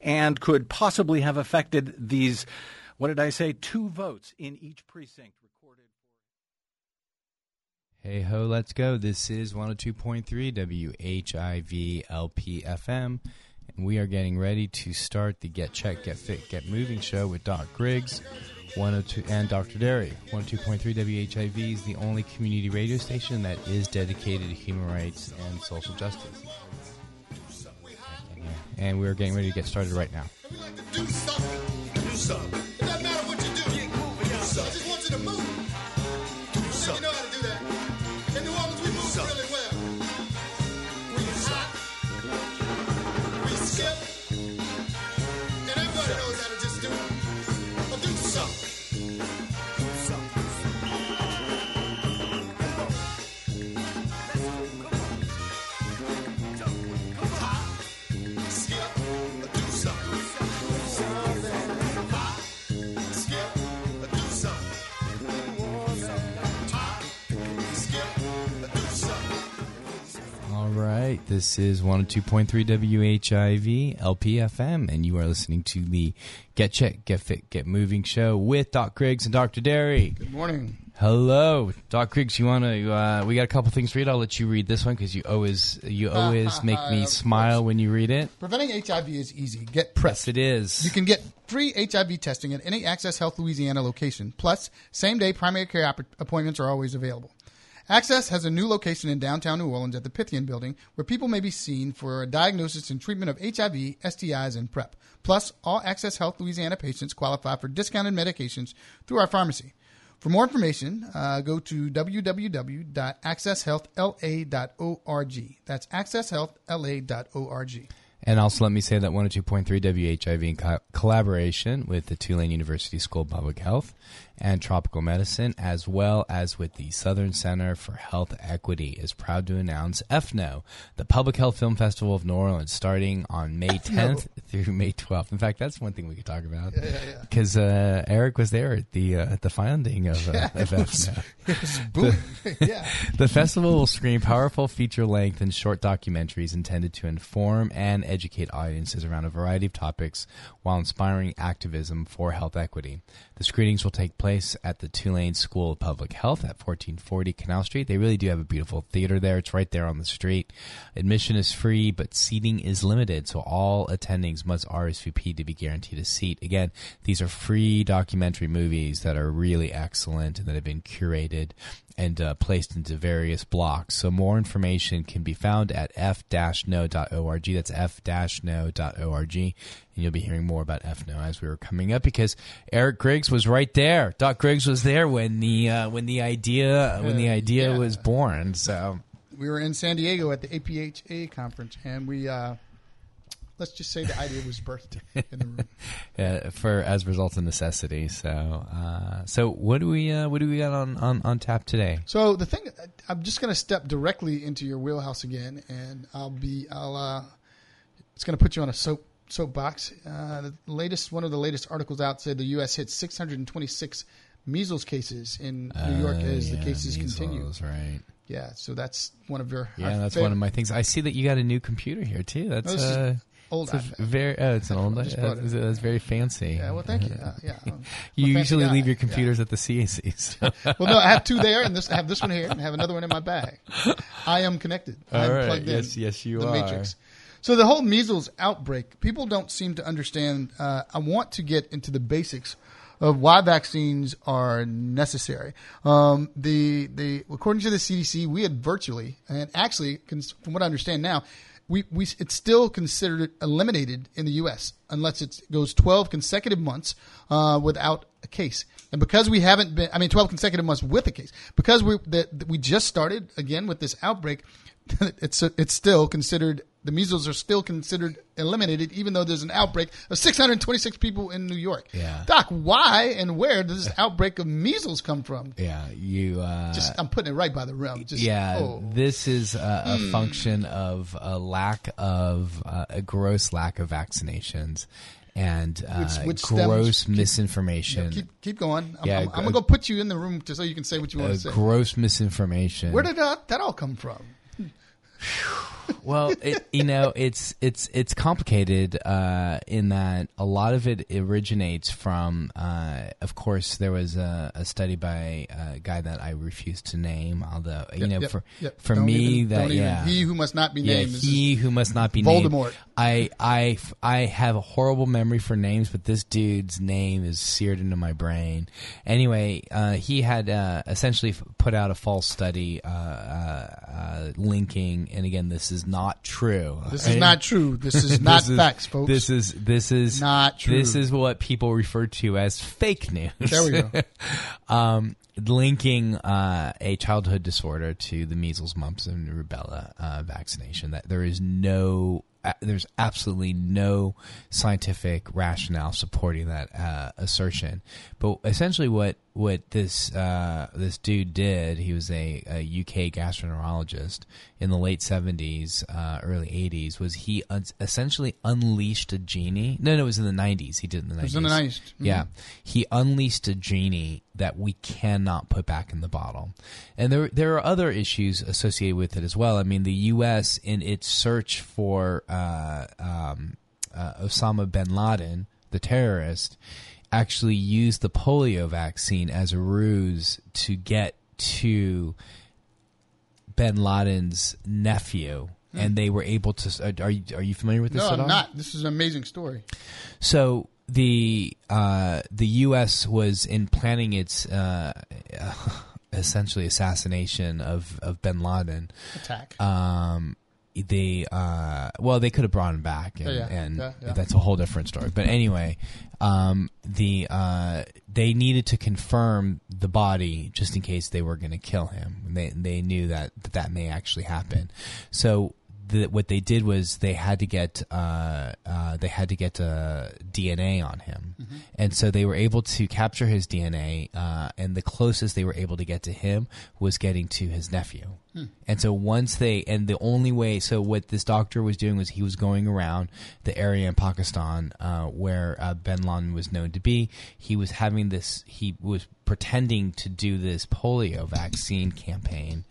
and could possibly have affected these, what did I say, two votes in each precinct recorded. Hey ho, let's go. This is 102.3 WHIV LPFM, and we are getting ready to start the Get Check, Get Fit, Get Moving show with Doc Griggs 102 and Dr. Derry. 102.3 WHIV is the only community radio station that is dedicated to human rights and social justice. And we're getting ready to get started right now. We do something. Right, this is 102.3 WHIV LPFM, and you are listening to the Get Check, Get Fit, Get Moving show with Doc Griggs and Dr. Derry. Good morning. Hello, Doc Griggs. You want to? Uh, we got a couple things to read. I'll let you read this one because you always you always make me smile when you read it. Preventing HIV is easy. Get prepped. Yes, it is. You can get free HIV testing at any Access Health Louisiana location. Plus, same day primary care app- appointments are always available. Access has a new location in downtown New Orleans at the Pythian Building where people may be seen for a diagnosis and treatment of HIV, STIs, and PrEP. Plus, all Access Health Louisiana patients qualify for discounted medications through our pharmacy. For more information, uh, go to www.accesshealthla.org. That's accesshealthla.org. And also, let me say that 102.3 WHIV in co- collaboration with the Tulane University School of Public Health and Tropical Medicine, as well as with the Southern Center for Health Equity, is proud to announce EFNO, the Public Health Film Festival of New Orleans, starting on May 10th through May 12th. In fact, that's one thing we could talk about because uh, Eric was there at the uh, at the founding of, uh, of EFNO. Boom. yeah. The festival will screen powerful feature length and short documentaries intended to inform and educate audiences around a variety of topics while inspiring activism for health equity. The screenings will take place at the Tulane School of Public Health at 1440 Canal Street. They really do have a beautiful theater there. It's right there on the street. Admission is free, but seating is limited, so all attendings must RSVP to be guaranteed a seat. Again, these are free documentary movies that are really excellent and that have been curated and uh, placed into various blocks. So more information can be found at f-no.org. That's f-no.org. And you'll be hearing more about FNO as we were coming up because Eric Griggs was right there. Doc Griggs was there when the uh, when the idea when the idea yeah. was born. So we were in San Diego at the APHA conference, and we uh, let's just say the idea was birthed in the room. uh, for as a result of necessity. So uh, so what do we uh, what do we got on, on, on tap today? So the thing, I'm just going to step directly into your wheelhouse again, and I'll be, I'll, uh, it's going to put you on a soap soapbox. Uh, the latest, one of the latest articles out said the U.S. hit 626 measles cases in New York Uh, as the yeah, cases continue. Right. Yeah, so that's one of your. Yeah, that's fav- one of my things. I see that you got a new computer here too. That's No, this is uh, old it's very oh, it's an old. I brought it. that's, that's very fancy. Yeah, well, thank you. Uh, yeah, You usually leave your Yeah. computers at the CACs. Well, no, I have two there, and this I have this one here, and I have another one in my bag. I am connected. All I'm right. plugged in. Yes, yes, you the are. Matrix. So the whole measles outbreak, people don't seem to understand. Uh, I want to get into the basics of why vaccines are necessary. Um, the the according to the CDC, we had virtually and actually, from what I understand now, we, we it's still considered eliminated in the U.S. unless it goes 12 consecutive months uh, without a case. And because we haven't been, I mean, 12 consecutive months with a case, because we that we just started again with this outbreak, it's it's still considered the measles are still considered eliminated, even though there's an outbreak of 626 people in New York. Yeah. Doc, why and where does this outbreak of measles come from? yeah, you. Uh, Just I'm putting it right by the rim. Just, yeah, oh. this is a, a Hmm. function of a lack of uh, a gross lack of vaccinations and uh, Which- which gross keep- misinformation. keep keep going. I'm, Yeah, I'm, I'm gonna go put you in the room just so you can say what you want uh, to say. gross misinformation. Where did that, that all come from? well, it, you know, it's it's it's complicated uh, in that a lot of it originates from. Uh, of course, there was a, a study by a guy that I refuse to name. Although you Yep, know, yep, for yep. for Don't me, even- that don't even- yeah, he who must not be named. This he who must not be Voldemort. named. I, I, I have a horrible memory for names, but this dude's name is seared into my brain. Anyway, uh, he had uh, essentially put out a false study uh, uh, uh, linking, and again, this is not true. this is not true. This is not This is- facts, folks. This is this is Not true. This is what people refer to as fake news. There we go. um, linking uh, a childhood disorder to the measles, mumps, and rubella uh, vaccination. That there is no, there's absolutely no scientific rationale supporting that uh, assertion. But essentially, what what this uh, this dude did, he was a, a UK gastroenterologist in the late '70s, uh, early '80s, was he un- essentially unleashed a genie. No, no, it was in the '90s. He did it in the '90s. Was in the 90s. Mhm. Yeah, he unleashed a genie that we cannot put back in the bottle, and there there are other issues associated with it as well. I mean, the U.S. in its search for uh, um, uh, Osama bin Laden, the terrorist, actually used the polio vaccine as a ruse to get to bin Laden's nephew. And they were able to. Are you are you familiar with this Hmm. no, I'm all? not. This is an amazing story. So the uh, the U.S. was in planning its uh, essentially assassination of, of Bin Laden. Attack. Um, they uh, well, they could have brought him back, and, Yeah, and Yeah, yeah. that's a whole different story. But anyway, um, the uh, they needed to confirm the body just in case they were going to kill him. They they knew that that, that may actually happen. So the, what they did was they had to get uh, uh, they had to get uh, DNA on him, Mm-hmm. and so they were able to capture his DNA. Uh, and the closest they were able to get to him was getting to his nephew. Hmm. And so once they and the only way, so what this doctor was doing was he was going around the area in Pakistan uh, where uh, Bin Laden was known to be. He was having this. He was pretending to do this polio vaccine campaign,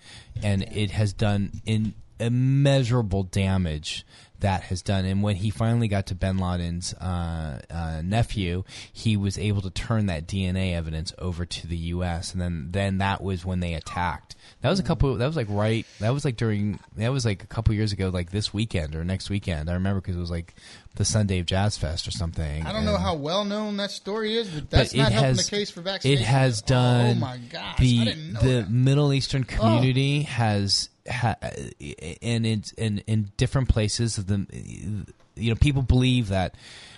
and it has done in immeasurable damage that has done. And when he finally got to Bin Laden's uh, uh, nephew, he was able to turn that DNA evidence over to the U.S. And then, then that was when they attacked. That was a couple. That was like right. That was like during. That was like a couple years ago, like this weekend or next weekend. I remember because it was like the Sunday of Jazz Fest or something. I don't know how well known that story is, but that's but not helping has, the case for vaccination. It has done. Oh my gosh! I The didn't know the that. Oh. Middle Eastern community has, ha, and it's in in different places the, you know, people believe that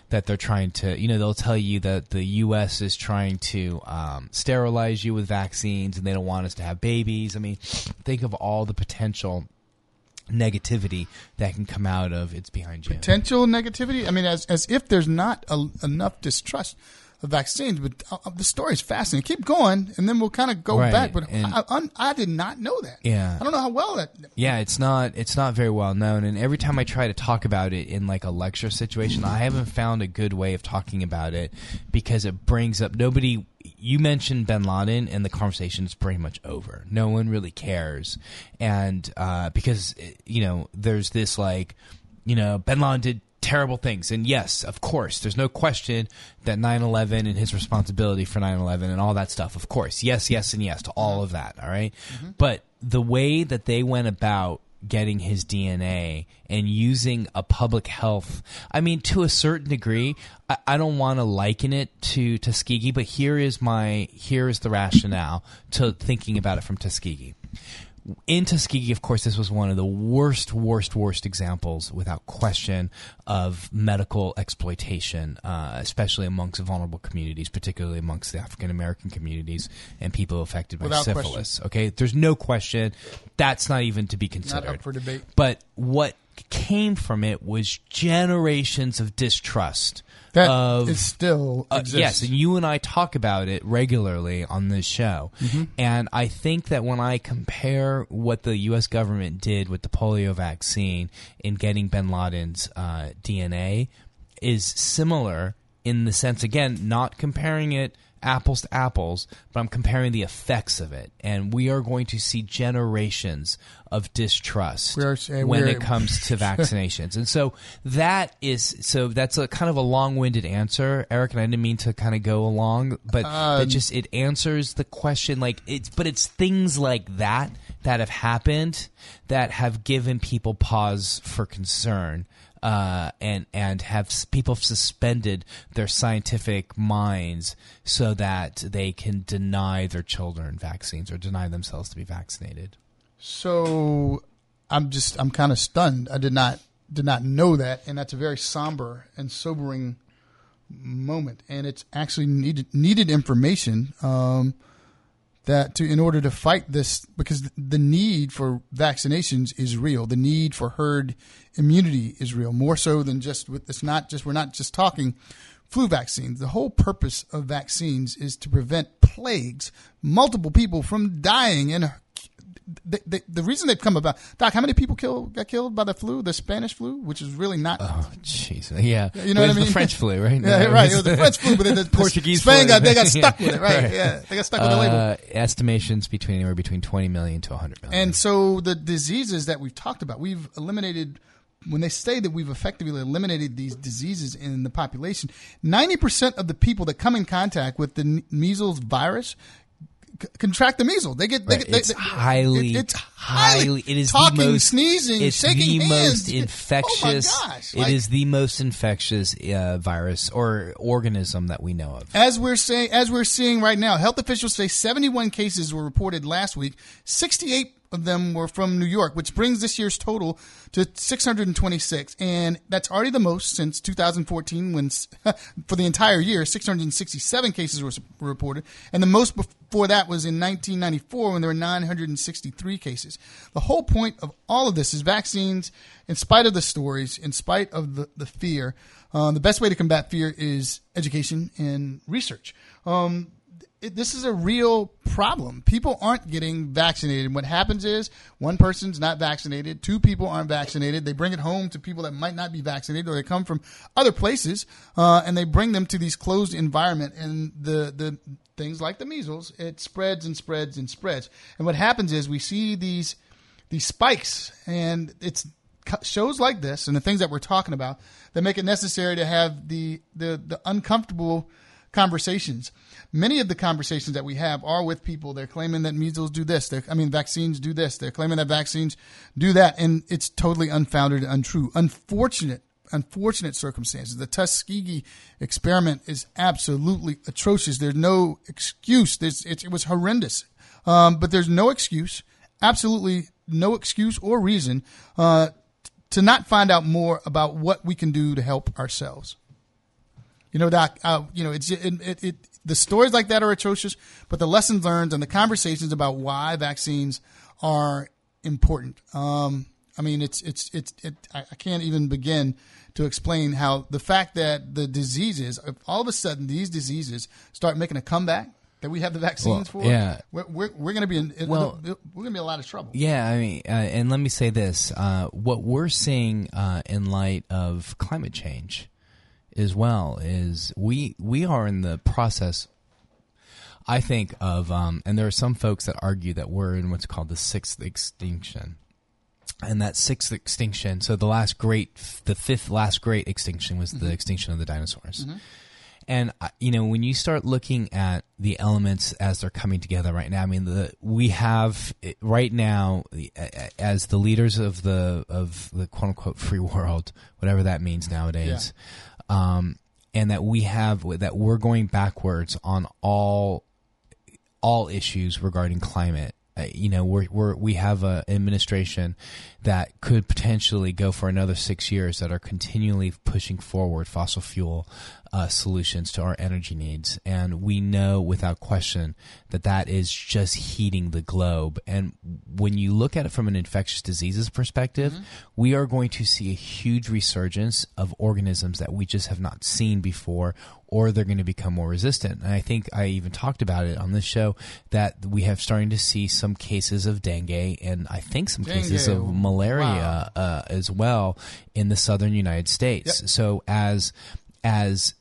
that they're trying to, you know, they'll tell you that the U.S. is trying to um, sterilize you with vaccines, and they don't want us to have babies. I mean, think of all the potential negativity that can come out of it's behind you. potential negativity. I mean, as as if there's not a, enough distrust vaccines. But uh, the story is fascinating. Keep going, and then we'll kind of go Right, back. But I, I, I did not know that. Yeah. I don't know how well that. Yeah, it's not it's not very well known and every time I try to talk about it in like a lecture situation, I haven't found a good way of talking about it because it brings up nobody you mentioned bin Laden and the conversation is pretty much over. No one really cares. And uh, because you know, there's this like you know, bin Laden did terrible things. And yes, of course, there's no question that 9/11 and his responsibility for 9/11 and all that stuff. Of course, yes, yes, and yes to all of that. All right? Mm-hmm. but the way that they went about getting his DNA and using a public health, I mean, to a certain degree, I, I don't want to liken it to Tuskegee, but here is my here is the rationale to thinking about it from Tuskegee in Tuskegee, of course, this was one of the worst, worst, worst examples, without question, of medical exploitation, uh, especially amongst vulnerable communities, particularly amongst the African American communities and people affected by Without syphilis. Okay, there's no question. That's not even to be Not considered. up for debate. But what came from it was generations of distrust That of it still uh, exists. yes, and you and I talk about it regularly on this show. Mm-hmm. And I think that when I compare what the U.S. government did with the polio vaccine in getting bin Laden's uh, DNA is similar in the sense, again, not comparing it apples to apples, but I'm comparing the effects of it. And we are going to see generations of distrust are- when it comes to vaccinations. And so that is so that's a kind of a long-winded answer, Eric, and I didn't mean to kind of go along, but Um, it just it answers the question like it's but it's things like that that have happened that have given people pause for concern uh, and and have people suspended their scientific minds so that they can deny their children vaccines or deny themselves to be vaccinated. So I'm just I'm kind of stunned. I did not did not know that, and that's a very somber and sobering moment. And it's actually needed needed information um, that to in order to fight this because the need for vaccinations is real. The need for herd immunity is real, more so than just with it's not just we're not just talking flu vaccines. The whole purpose of vaccines is to prevent plagues, multiple people from dying and the, the, the reason they've come about, Doc, how many people killed got killed by the flu, the Spanish flu, which is really not. Oh, jeez, yeah, You know what I was mean? The French flu, right? Yeah, No, right. It was the French flu, but then the, the Portuguese Spain flu. got they got stuck with it, right? right. Yeah, they got stuck with the label. Uh, estimations between anywhere between 20 million to 100 million. And so the diseases that we've talked about, we've eliminated. When they say that we've effectively eliminated these diseases in the population, ninety percent of the people that come in contact with the measles virus contract the measles. They get. They Right. get they- it's they- highly, it- it's highly. It is talking, the most, sneezing, it's shaking the hands. most infectious. Oh my gosh! Like- is the most infectious uh, virus or organism that we know of. As we're saying, as we're seeing right now, health officials say 71 cases were reported last week. 68 of them were from New York, which brings this year's total to 626, and that's already the most since 2014, when for the entire year 667 cases were reported, and the most before that was in 1994 when there were 963 cases. The whole point of all of this is vaccines. In spite of the stories, in spite of the the fear, uh, the best way to combat fear is education and research. Um, it, this is a real problem. People aren't getting vaccinated. What happens is one person's not vaccinated, two people aren't vaccinated. They bring it home to people that might not be vaccinated, or they come from other places, uh, and they bring them to these closed environment. And the the things like the measles, it spreads and spreads and spreads. And what happens is we see these these spikes, and it's shows like this and the things that we're talking about that make it necessary to have the the, the uncomfortable conversations. Many of the conversations that we have are with people. They're claiming that measles do this. They're, I mean, vaccines do this. They're claiming that vaccines do that, and it's totally unfounded and untrue. Unfortunate, unfortunate circumstances. The Tuskegee experiment is absolutely atrocious. There's no excuse. There's, it, it was horrendous, um, but there's no excuse. Absolutely no excuse or reason uh, to not find out more about what we can do to help ourselves. You know, Doc. Uh, you know, it's it, it, it. The stories like that are atrocious, but the lessons learned and the conversations about why vaccines are important. Um, I mean, it's it's it's. It, I, can't even begin to explain how the fact that the diseases, if all of a sudden, these diseases start making a comeback that we have the vaccines Well, for. yeah. we're we're, we're going to be in. Well- we're going to be a lot of trouble. Yeah, I mean, uh, and let me say this: uh, what we're seeing uh, in light of climate change, as well, is we we are in the process. I think of, um, and there are some folks that argue that we're in what's called the sixth extinction, and that sixth extinction. So the last great, the fifth last great extinction was the extinction of the dinosaurs. And uh, you know, when you start looking at the elements as they're coming together right now, I mean, the we have eh, right now as the leaders of the of the quote unquote free world, whatever that means nowadays, um, and that we have that we're going backwards on all all issues regarding climate. Uh, you know, we're, we're we have an administration that could potentially go for another six years that are continually pushing forward fossil fuel uh, solutions to our energy needs, and we know without question that that is just heating the globe. And when you look at it from an infectious diseases perspective, we are going to see a huge resurgence of organisms that we just have not seen before or they're going to become more resistant. And I think I even talked about it on this show that we have starting to see some cases of dengue and I think some cases of malaria uh, as well in the southern United States. Yep. So as as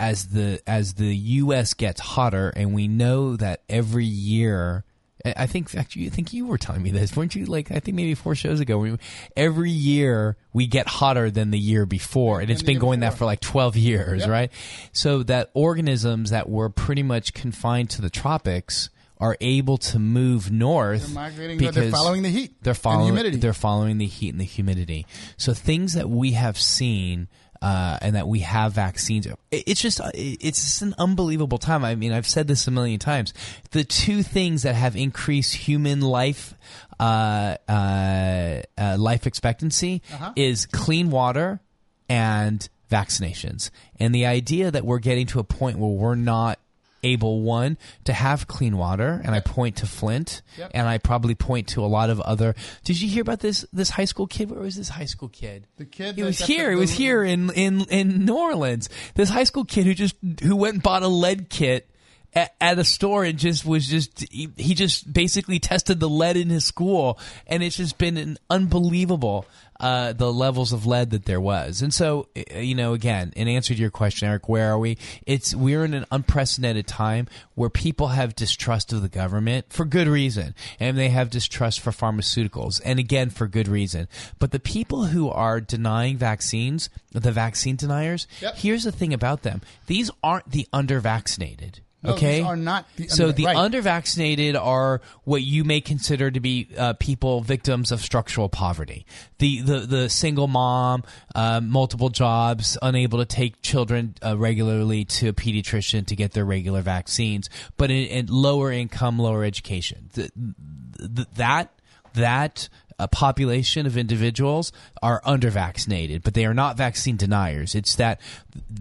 as the as the U.S. gets hotter, and we know that every year. I think actually, I think you were telling me this, weren't you? Like, I think maybe four shows ago. We, every year we get hotter than the year before, and it's been going that for like twelve years, Yep. right? So that organisms that were pretty much confined to the tropics are able to move north. They're migrating. They're following the heat. They're and following humidity. They're following the heat and the humidity. So things that we have seen. Uh, and that we have vaccines. It's just, uh, it's just an unbelievable time. I mean, I've said this a million times. The two things that have increased human life, uh, uh, uh, life expectancy Uh-huh. is clean water and vaccinations. And the idea that we're getting to a point where we're not able one to have clean water and I point to Flint Yep. and I probably point to a lot of other Did you hear about this this high school kid? Where was this high school kid? The kid He was here. He was here in in in New Orleans. This high school kid who just who went and bought a lead kit at, at a store and just was just he, he just basically tested the lead in his school and it's just been an unbelievable uh, the levels of lead that there was. And so uh, you know again in answer to your question Eric where are we? It's we're in an unprecedented time where people have distrust of the government for good reason and they have distrust for pharmaceuticals and again for good reason. But the people who are denying vaccines the vaccine deniers Yep. here's the thing about them. These aren't the under vaccinated okay are not the so the right. under-vaccinated are what you may consider to be uh, people victims of structural poverty. The the the single mom, uh, multiple jobs, unable to take children uh, regularly to a pediatrician to get their regular vaccines, but in, in lower income, lower education. Th- th- that that a population of individuals are under vaccinated, but they are not vaccine deniers. It's that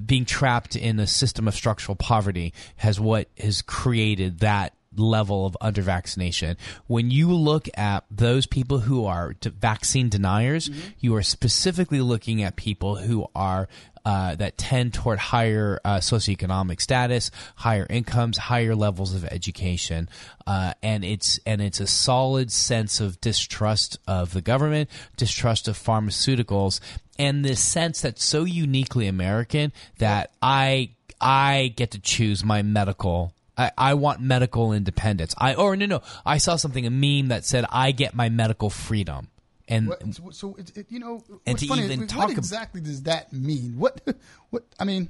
being trapped in a system of structural poverty has what has created that level of under vaccination. When you look at those people who are vaccine deniers, mm-hmm. you are specifically looking at people who are uh, that tend toward higher uh, socioeconomic status, higher incomes, higher levels of education, uh, and it's and it's a solid sense of distrust of the government, distrust of pharmaceuticals, and this sense that's so uniquely American that I I get to choose my medical. I, I want medical independence. I or no no. I saw something a meme that said I get my medical freedom. And What, so, it, it, you know, And to funny, even what talk ab- exactly does that mean? What, what? I mean,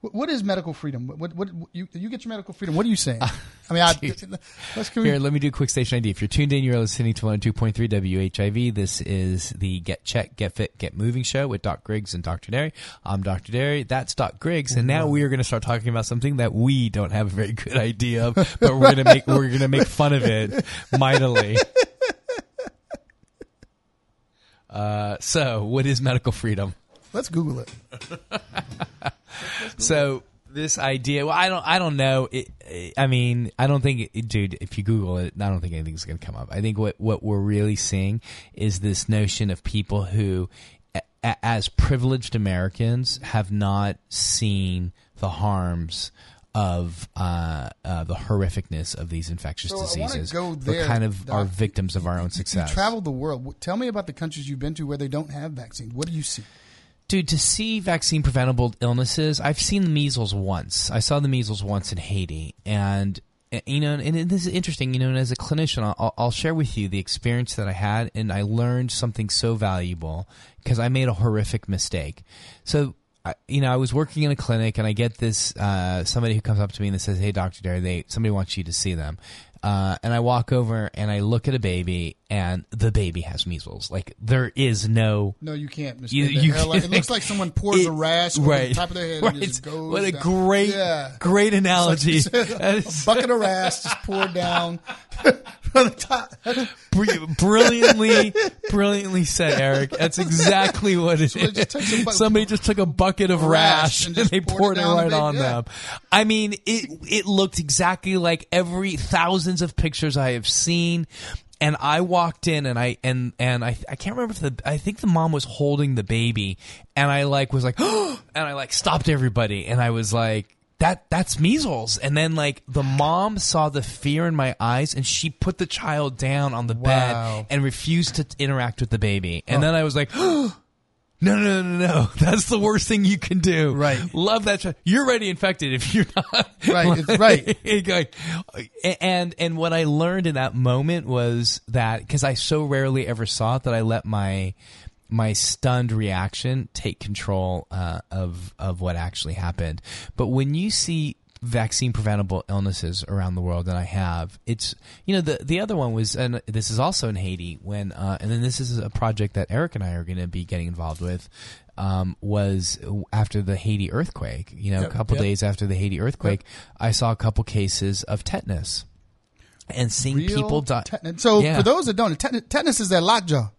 what, what is medical freedom? What, what, what you, you get your medical freedom? What are you saying? Uh, I mean, I, let's can we, Here, let me do a quick station ID. If you're tuned in, you're listening to 102.3 WHIV. This is the Get Check, Get Fit, Get Moving show with Doc Griggs and Dr. Derry. I'm Dr. Derry. That's Doc Griggs. And now we are going to start talking about something that we don't have a very good idea of, but we're going to make, we're going to make fun of it mightily. Uh, so what is medical freedom? let's Google it. So this idea, well, I don't, I don't know. It, it- I mean, I don't think, it, dude. If you Google it, I don't think anything's going to come up. I think what what we're really seeing is this notion of people who, a, a- as privileged Americans, have not seen the harms of uh, uh, the horrificness of these infectious So diseases. go We're there, kind of Doc. are victims of our own success. You traveled the world. Tell me about the countries you've been to where they don't have vaccines. What do you see? Dude, to see vaccine preventable illnesses, I've seen the measles once. I saw the measles once in Haiti, and uh, you know, and this is interesting. You know, and as a clinician, I'll, I'll share with you the experience that I had, and I learned something so valuable because I made a horrific mistake. So. I, you know, I was working in a clinic, and I get this uh, somebody who comes up to me and says, "Hey, Doctor Derry, they somebody wants you to see them." Uh, and I walk over and I look at a baby, and the baby has measles. Like there is no No, you can't. Mr. You- you hairline- it looks like someone pours a rash right, the top of their head right. and just goes what a down. great, yeah. great analogy. a bucket of rash just poured down from the top. br- brilliantly, brilliantly said, Eric. That's exactly what it Somebody just took bu- Somebody just took a bucket of Rash rash and and, they poured poured it it the right on yeah. them. I mean, it it looked exactly like every thousands of pictures I have seen. And I walked in and I and and I I can't remember if the I think the mom was holding the baby and I like was like and I like stopped everybody and I was like that that's measles and then like the mom saw the fear in my eyes and she put the child down on the Wow. bed and refused to interact with the baby and oh. then I was like No, no, no, no. That's the worst thing you can do. Right. Love that. You're already infected if you're not. Right, it's right. And and what I learned in that moment was that because I so rarely ever saw it that I let my my stunned reaction take control uh, of of what actually happened. But when you see vaccine preventable illnesses around the world, and I have, it's you know the the other one was, and this is also in Haiti when, uh, and then this is a project that Eric and I are going to be getting involved with. Um, was after the Haiti earthquake. You know, Yep, a couple yep. days after the Haiti earthquake, I saw a couple cases of tetanus, and seeing Real people die. tetanus. So Yeah. for those that don't, tetanus, tetanus is that lockjaw.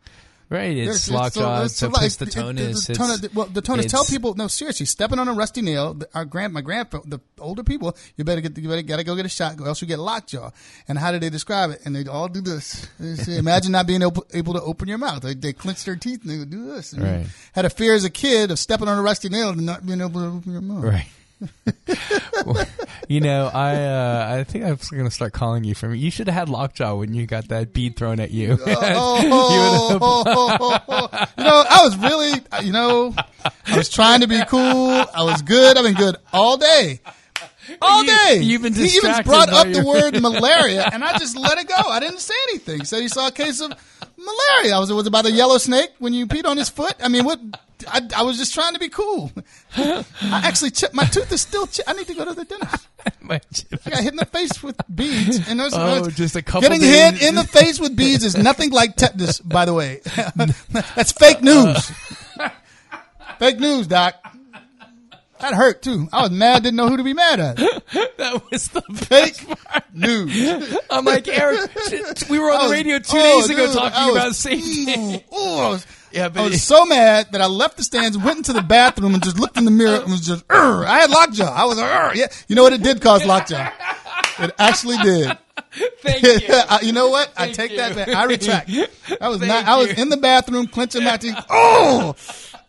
Right, it's It's- lockjaw, it's it's, so like- the tonus. the it's- tonus- well, the tonus. Tell people, no, seriously, stepping on a rusty nail. Our grand, my grand, the older people, you better get, you better gotta go get a shot, or else you get lockjaw. And how do they describe it? And they all do this. Say, Imagine not being able, able to open your mouth. They, they clench their teeth and they would do this. And Right. Had a fear as a kid of stepping on a rusty nail and not being able to open your mouth. Right. Well, you know, I uh, I think I was going to start calling you from. You should have had lockjaw when you got that bead thrown at you. Oh, oh, oh, you know, I was really, you know, I was trying to be cool. I was good. I've been good all day. All You- day. you've been he even brought up the word malaria, and I just let it go. I didn't say anything. He said he saw a case of malaria. I was, was it about the yellow snake when you peed on his foot? I mean, what? I, I was just trying to be cool. I actually chipped. My tooth is still chipped. I need to go to the dentist. My- I got hit in the face with beads, and those Oh, just a couple Getting days. hit in the face with beads is nothing like tetanus. By the way, that's fake news. fake news, doc. That hurt too. I was mad. Didn't know who to be mad at. that was the Fake news. I'm like Eric. We were on the radio two oh, days ago dude, talking was- about safety. Mm, oh, I was, Yeah, but I was so mad that I left the stands, went into the bathroom, and just looked in the mirror and was just. "Urgh." I had lockjaw. I was. "Urgh." Yeah, you know what? It did cause lockjaw. It actually did. Thank you. I- you know what? I take you. that back. I retract. I was Thank not. I was in the bathroom clenching my teeth. Oh,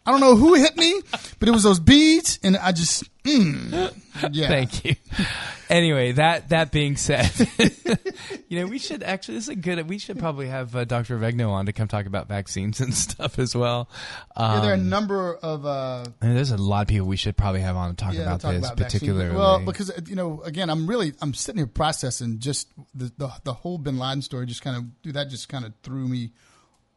I don't know who hit me, but it was those beads, and I just. Mm, yeah. Thank you. Anyway, that that being said, you know we should actually this is a good. We should probably have uh, Dr. Vegno on to come talk about vaccines and stuff as well. Um, Yeah, there are a number of. Uh, I mean, there's a lot of people we should probably have on to talk yeah, about talk this about particularly. Well, because you know, again, I'm really I'm sitting here processing just the the, the whole Bin Laden story. Just kind of, dude, that just kind of threw me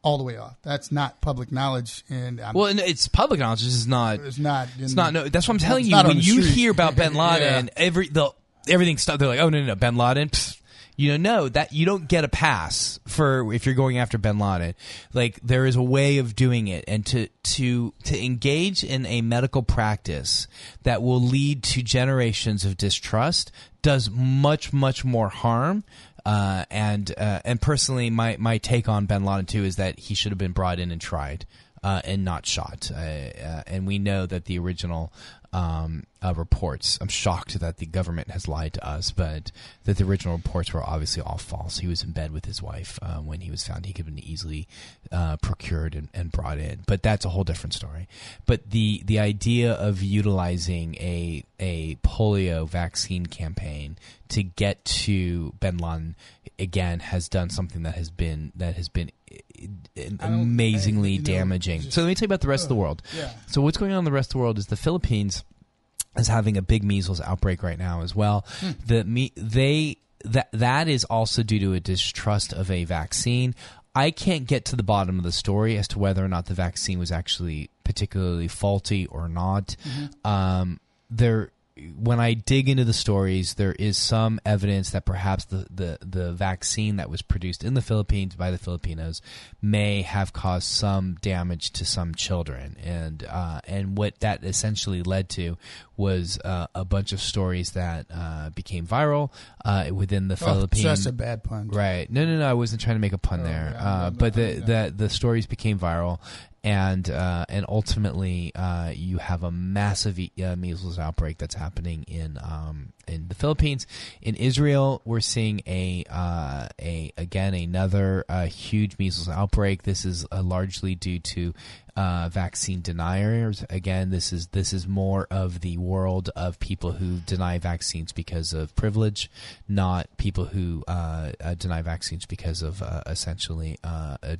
all the way off. That's not public knowledge, and I'm, well, it's public knowledge. This is not. it's not. It's not. No, that's what I'm telling you. When you street. hear about Bin Laden, Yeah. every the everything stuff, they're like, oh no, no, no, Bin Laden. pfft. You know, no, that you don't get a pass for if you're going after Bin Laden. Like there is a way of doing it, and to to to engage in a medical practice that will lead to generations of distrust does much much more harm. Uh, and uh, and personally, my my take on Bin Laden too is that he should have been brought in and tried uh, and not shot. Uh, uh, and we know that the original um, uh, reports. I'm shocked that the government has lied to us, but that the original reports were obviously all false. He was in bed with his wife uh, when he was found. He could have been easily uh, procured and, and brought in, but that's a whole different story. But the the idea of utilizing a a polio vaccine campaign to get to Bin Laden again has done something that has been that has been amazingly damaging. so let me tell you about the rest of the world. Yeah. So what's going on in the rest of the world is the Philippines is having a big measles outbreak right now as well. Hmm. The me they that that is also due to a distrust of a vaccine. I can't get to the bottom of the story as to whether or not the vaccine was actually particularly faulty or not. Mm-hmm. Um, there, when I dig into the stories, there is some evidence that perhaps the, the, the vaccine that was produced in the Philippines by the Filipinos may have caused some damage to some children, and uh, and what that essentially led to was uh, a bunch of stories that uh, became viral uh, within the Oh, Philippines. that's a bad pun. Right. No, no, no. I wasn't trying to make a pun there. yeah, uh, but the, the the stories became viral, and uh, and ultimately, uh, you have a massive uh, measles outbreak that's happening in um, in the Philippines. In Israel, we're seeing a uh, a again another uh, huge measles outbreak. This is uh, largely due to uh, vaccine deniers. Again, this is this is more of the world of people who deny vaccines because of privilege, not people who uh, uh, deny vaccines because of essentially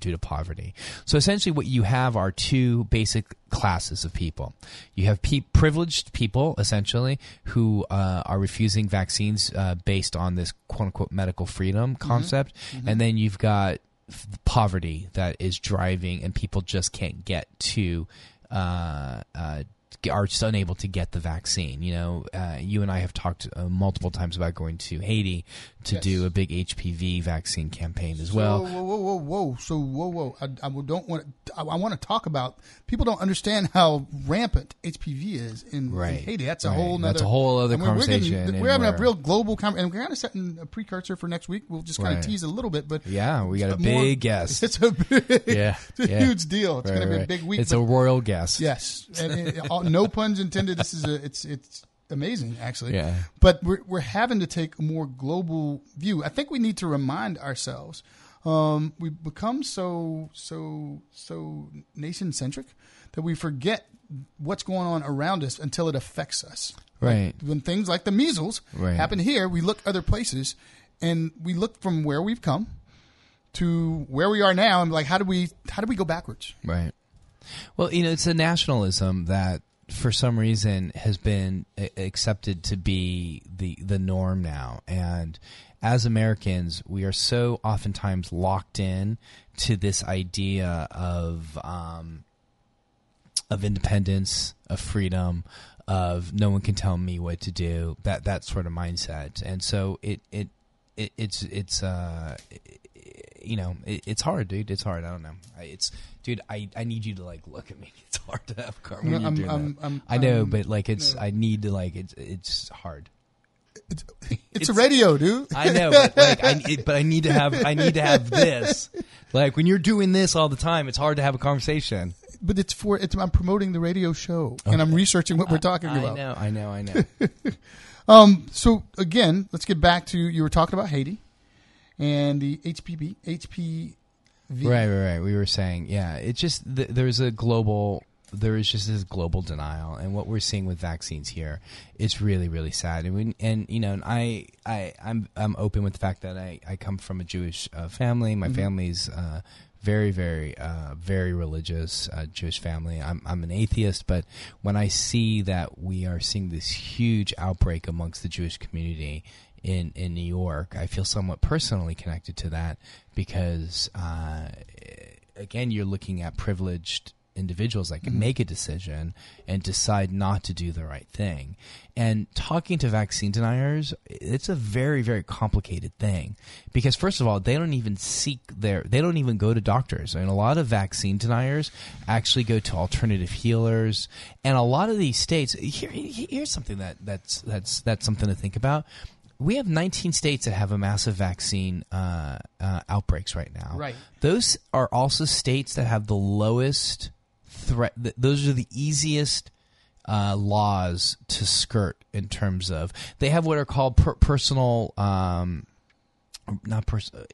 due to poverty. So essentially, what you have are two basic classes of people. You have pe- privileged people, essentially, who uh, are refusing vaccines uh, based on this quote unquote medical freedom concept. And then you've got f- poverty that is driving, and people just can't get to. Uh, uh, are unable to get the vaccine. You know, uh, you and I have talked uh, multiple times about going to Haiti to Yes. do a big HPV vaccine campaign as well. Whoa, whoa, whoa, whoa, whoa! So, whoa, whoa! I, I don't want. I, I want to talk about. People don't understand how rampant HPV is in, in Haiti. That's a Right. whole. Nother, That's a whole other and we're- we're getting- conversation, We're, having a real global conversation, and we're kind of setting a precursor for next week. We'll just kind Right. of tease a little bit, but Yeah, we got a but more- big guest. It's a big, Yeah, it's a yeah. huge deal. It's Right, going to be a big week. It's but- a royal guest. Yes, and, and, all- no puns intended. This is a it's it's amazing actually. Yeah. But we're we're having to take a more global view. I think we need to remind ourselves. Um, we've become so so so nation centric that we forget what's going on around us until it affects us. Right. When things like the measles Right. happen here, we look other places, and we look from where we've come to where we are now, and like how do we how do we go backwards? Right. Well, you know, it's a nationalism that, for some reason, has been accepted to be the the norm now, and as Americans, we are so oftentimes locked in to this idea of um, of independence, of freedom, of no one can tell me what to do. That that sort of mindset, and so it it, it it's it's uh you know it, it's hard, dude. It's hard. I don't know. I, it's dude. I I need you to like look at me. It's hard to have car when No, I'm- I'm-. I'm- I know, but like it's no. I need to like it's it's hard. It's, it's, a radio, dude. I know, but like, I, it, but I need to have, I need to have this. Like when you're doing this all the time, it's hard to have a conversation. but it's for it's. I'm promoting the radio show, and I'm researching what we're talking I about. I know, I know, I know. Um. So again, let's get back to you were talking about Haiti and the HPV. HPV. right, right, right. We were saying, yeah, it's just th- there's a global, there is just this global denial, and what we're seeing with vaccines here, it's really, really sad. And we, and you know, and I, I, I'm, I'm open with the fact that I, I come from a Jewish uh, family. My family's. Uh, very, very, uh, very religious uh, Jewish family. I'm, I'm an atheist, but when I see that we are seeing this huge outbreak amongst the Jewish community in in New York, I feel somewhat personally connected to that because, uh, again, you're looking at privileged individuals that can make a decision and decide not to do the right thing. And talking to vaccine deniers, it's a very, very complicated thing because first of all, they don't even seek their, they don't even go to doctors. I mean, a lot of vaccine deniers actually go to alternative healers, and a lot of these states. Here, here's something that that's that's that's something to think about. We have 19 states that have a massive vaccine uh, uh, outbreaks right now. Right. Those are also states that have the lowest threat. th- Those are the easiest uh, laws to skirt in terms of they have what are called per- personal. Um, not person.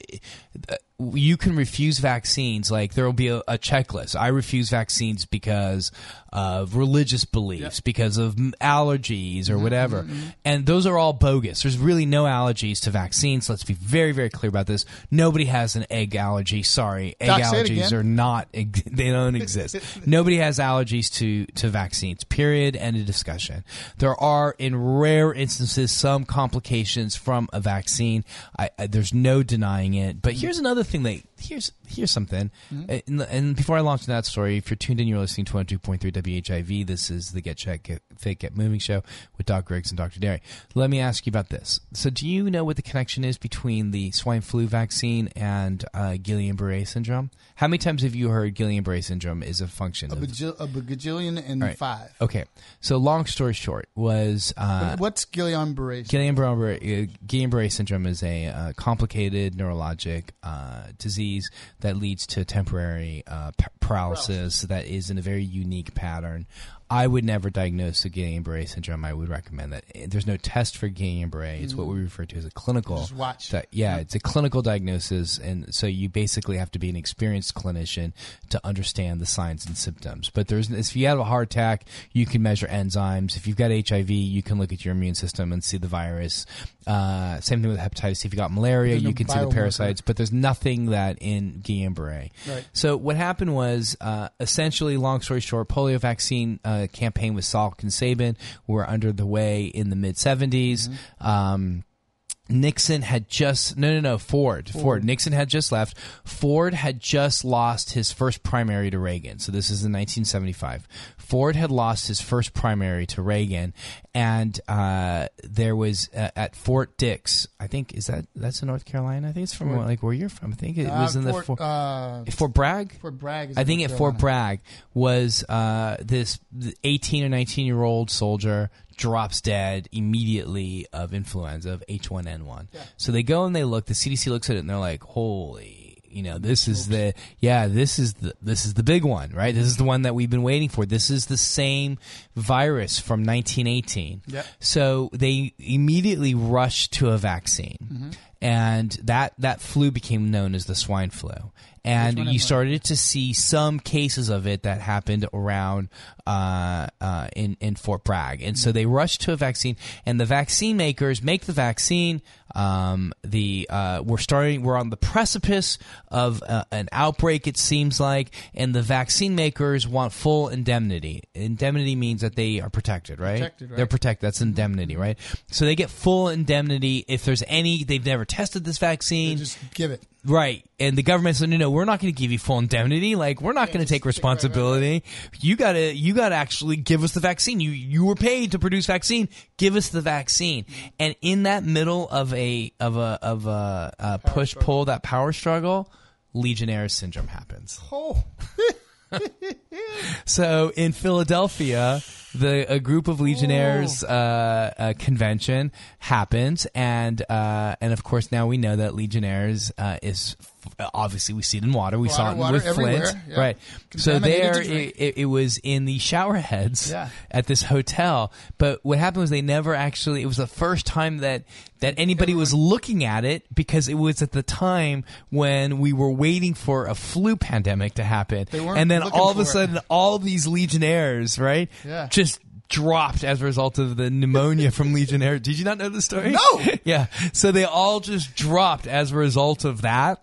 You can refuse vaccines. Like there will be a, a checklist. I refuse vaccines because of religious beliefs, because of allergies Mm-hmm, or whatever. And those are all bogus. There's really no allergies to vaccines. Let's be very, very clear about this. Nobody has an egg allergy. Sorry, egg Doc, allergies are not. They don't exist. Nobody has allergies to to vaccines. Period. End of discussion. There are, in rare instances, some complications from a vaccine. I, I, there's no denying it. But here's another thing that here's here's something. Mm-hmm. Uh, And, and before I launch that story, if you're tuned in, you're listening to 102.3 WHIV. This is the Get Check Get Fit Get Moving show with Doc Griggs and Dr. Derry. Let me ask you about this. So, do you know what the connection is between the swine flu vaccine and uh, Guillain-Barré syndrome? How many times have you heard Guillain-Barré syndrome is a function A, of bajil- a bajillion and Right. five. Okay, so long story short was uh, What's Guillain-Barré? Guillain-Barré uh, Guillain-Barré syndrome is a uh, complicated neurologic uh, disease that leads to temporary uh, p- paralysis that is in a very unique pattern. I would never diagnose a Guillain-Barré syndrome. I would recommend that there's no test for Guillain-Barré. It's what we refer to as a clinical. Just watch. di- yeah, it's a clinical diagnosis, and so you basically have to be an experienced clinician to understand the signs and symptoms. But there's if you have a heart attack, you can measure enzymes. If you've got HIV, you can look at your immune system and see the virus. Uh, same thing with hepatitis. If you got malaria, you can see the parasites. But there's nothing that in Guillain-Barré. Right. So what happened was, uh, essentially, long story short, polio vaccine uh, campaign with Salk and Sabin were under the way in the mid 70s. Um, Nixon had just no no no Ford Ford Nixon had just left. Ford had just lost his first primary to Reagan. So this is in 1975. Ford had lost his first primary to Reagan, and uh, there was uh, at Fort Dix. I think is that that's in North Carolina. I think it's from like where you're from. I think it was in the Fort, Fort, uh, Fort Bragg. Fort Bragg. Is I think at Fort Bragg was uh, this 18 or 19 year old soldier drops dead immediately of influenza of H1N1. So they go and they look. The CDC looks at it and they're like, "Holy, you know, this is the yeah, this is the this is the big one, right? This is the one that we've been waiting for. This is the same virus from 1918." Yep. So they immediately rushed to a vaccine. Mm-hmm. And that, that flu became known as the swine flu. And you started to see some cases of it that happened around uh, uh, in in Fort Bragg, and so they rushed to a vaccine. And the vaccine makers make the vaccine. Um, the uh, we're starting. We're on the precipice of uh, an outbreak. It seems like, and the vaccine makers want full indemnity. Indemnity means that they are protected, right? Protected, right. They're protected. That's indemnity, right? So they get full indemnity if there's any. They've never tested this vaccine. Just give it. Right. And the government said, no, no, we're not going to give you full indemnity. Like, we're not going to take take- right, right, right. responsibility. You gotta, you gotta actually give us the vaccine. You, you were paid to produce vaccine. Give us the vaccine. And in that middle of a, of a, of a, uh push pull, that power struggle, Legionnaires syndrome happens. Oh, So in Philadelphia, the a group of Legionnaires uh, uh, convention happens, and uh, and of course now we know that Legionnaires uh, is obviously we see it in water. We saw it water with Flint, yeah. right? So there, it, it, was in the shower heads Yeah. at this hotel. But what happened was they never actually. It was the first time that that anybody was looking at it because it was at the time when we were waiting for a flu pandemic to happen, They and then all of a for it. sudden, all these Legionnaires, right? Yeah. Just dropped as a result of the pneumonia from Legionnaire. Did you not know the story? No! yeah. So they all just dropped as a result of that.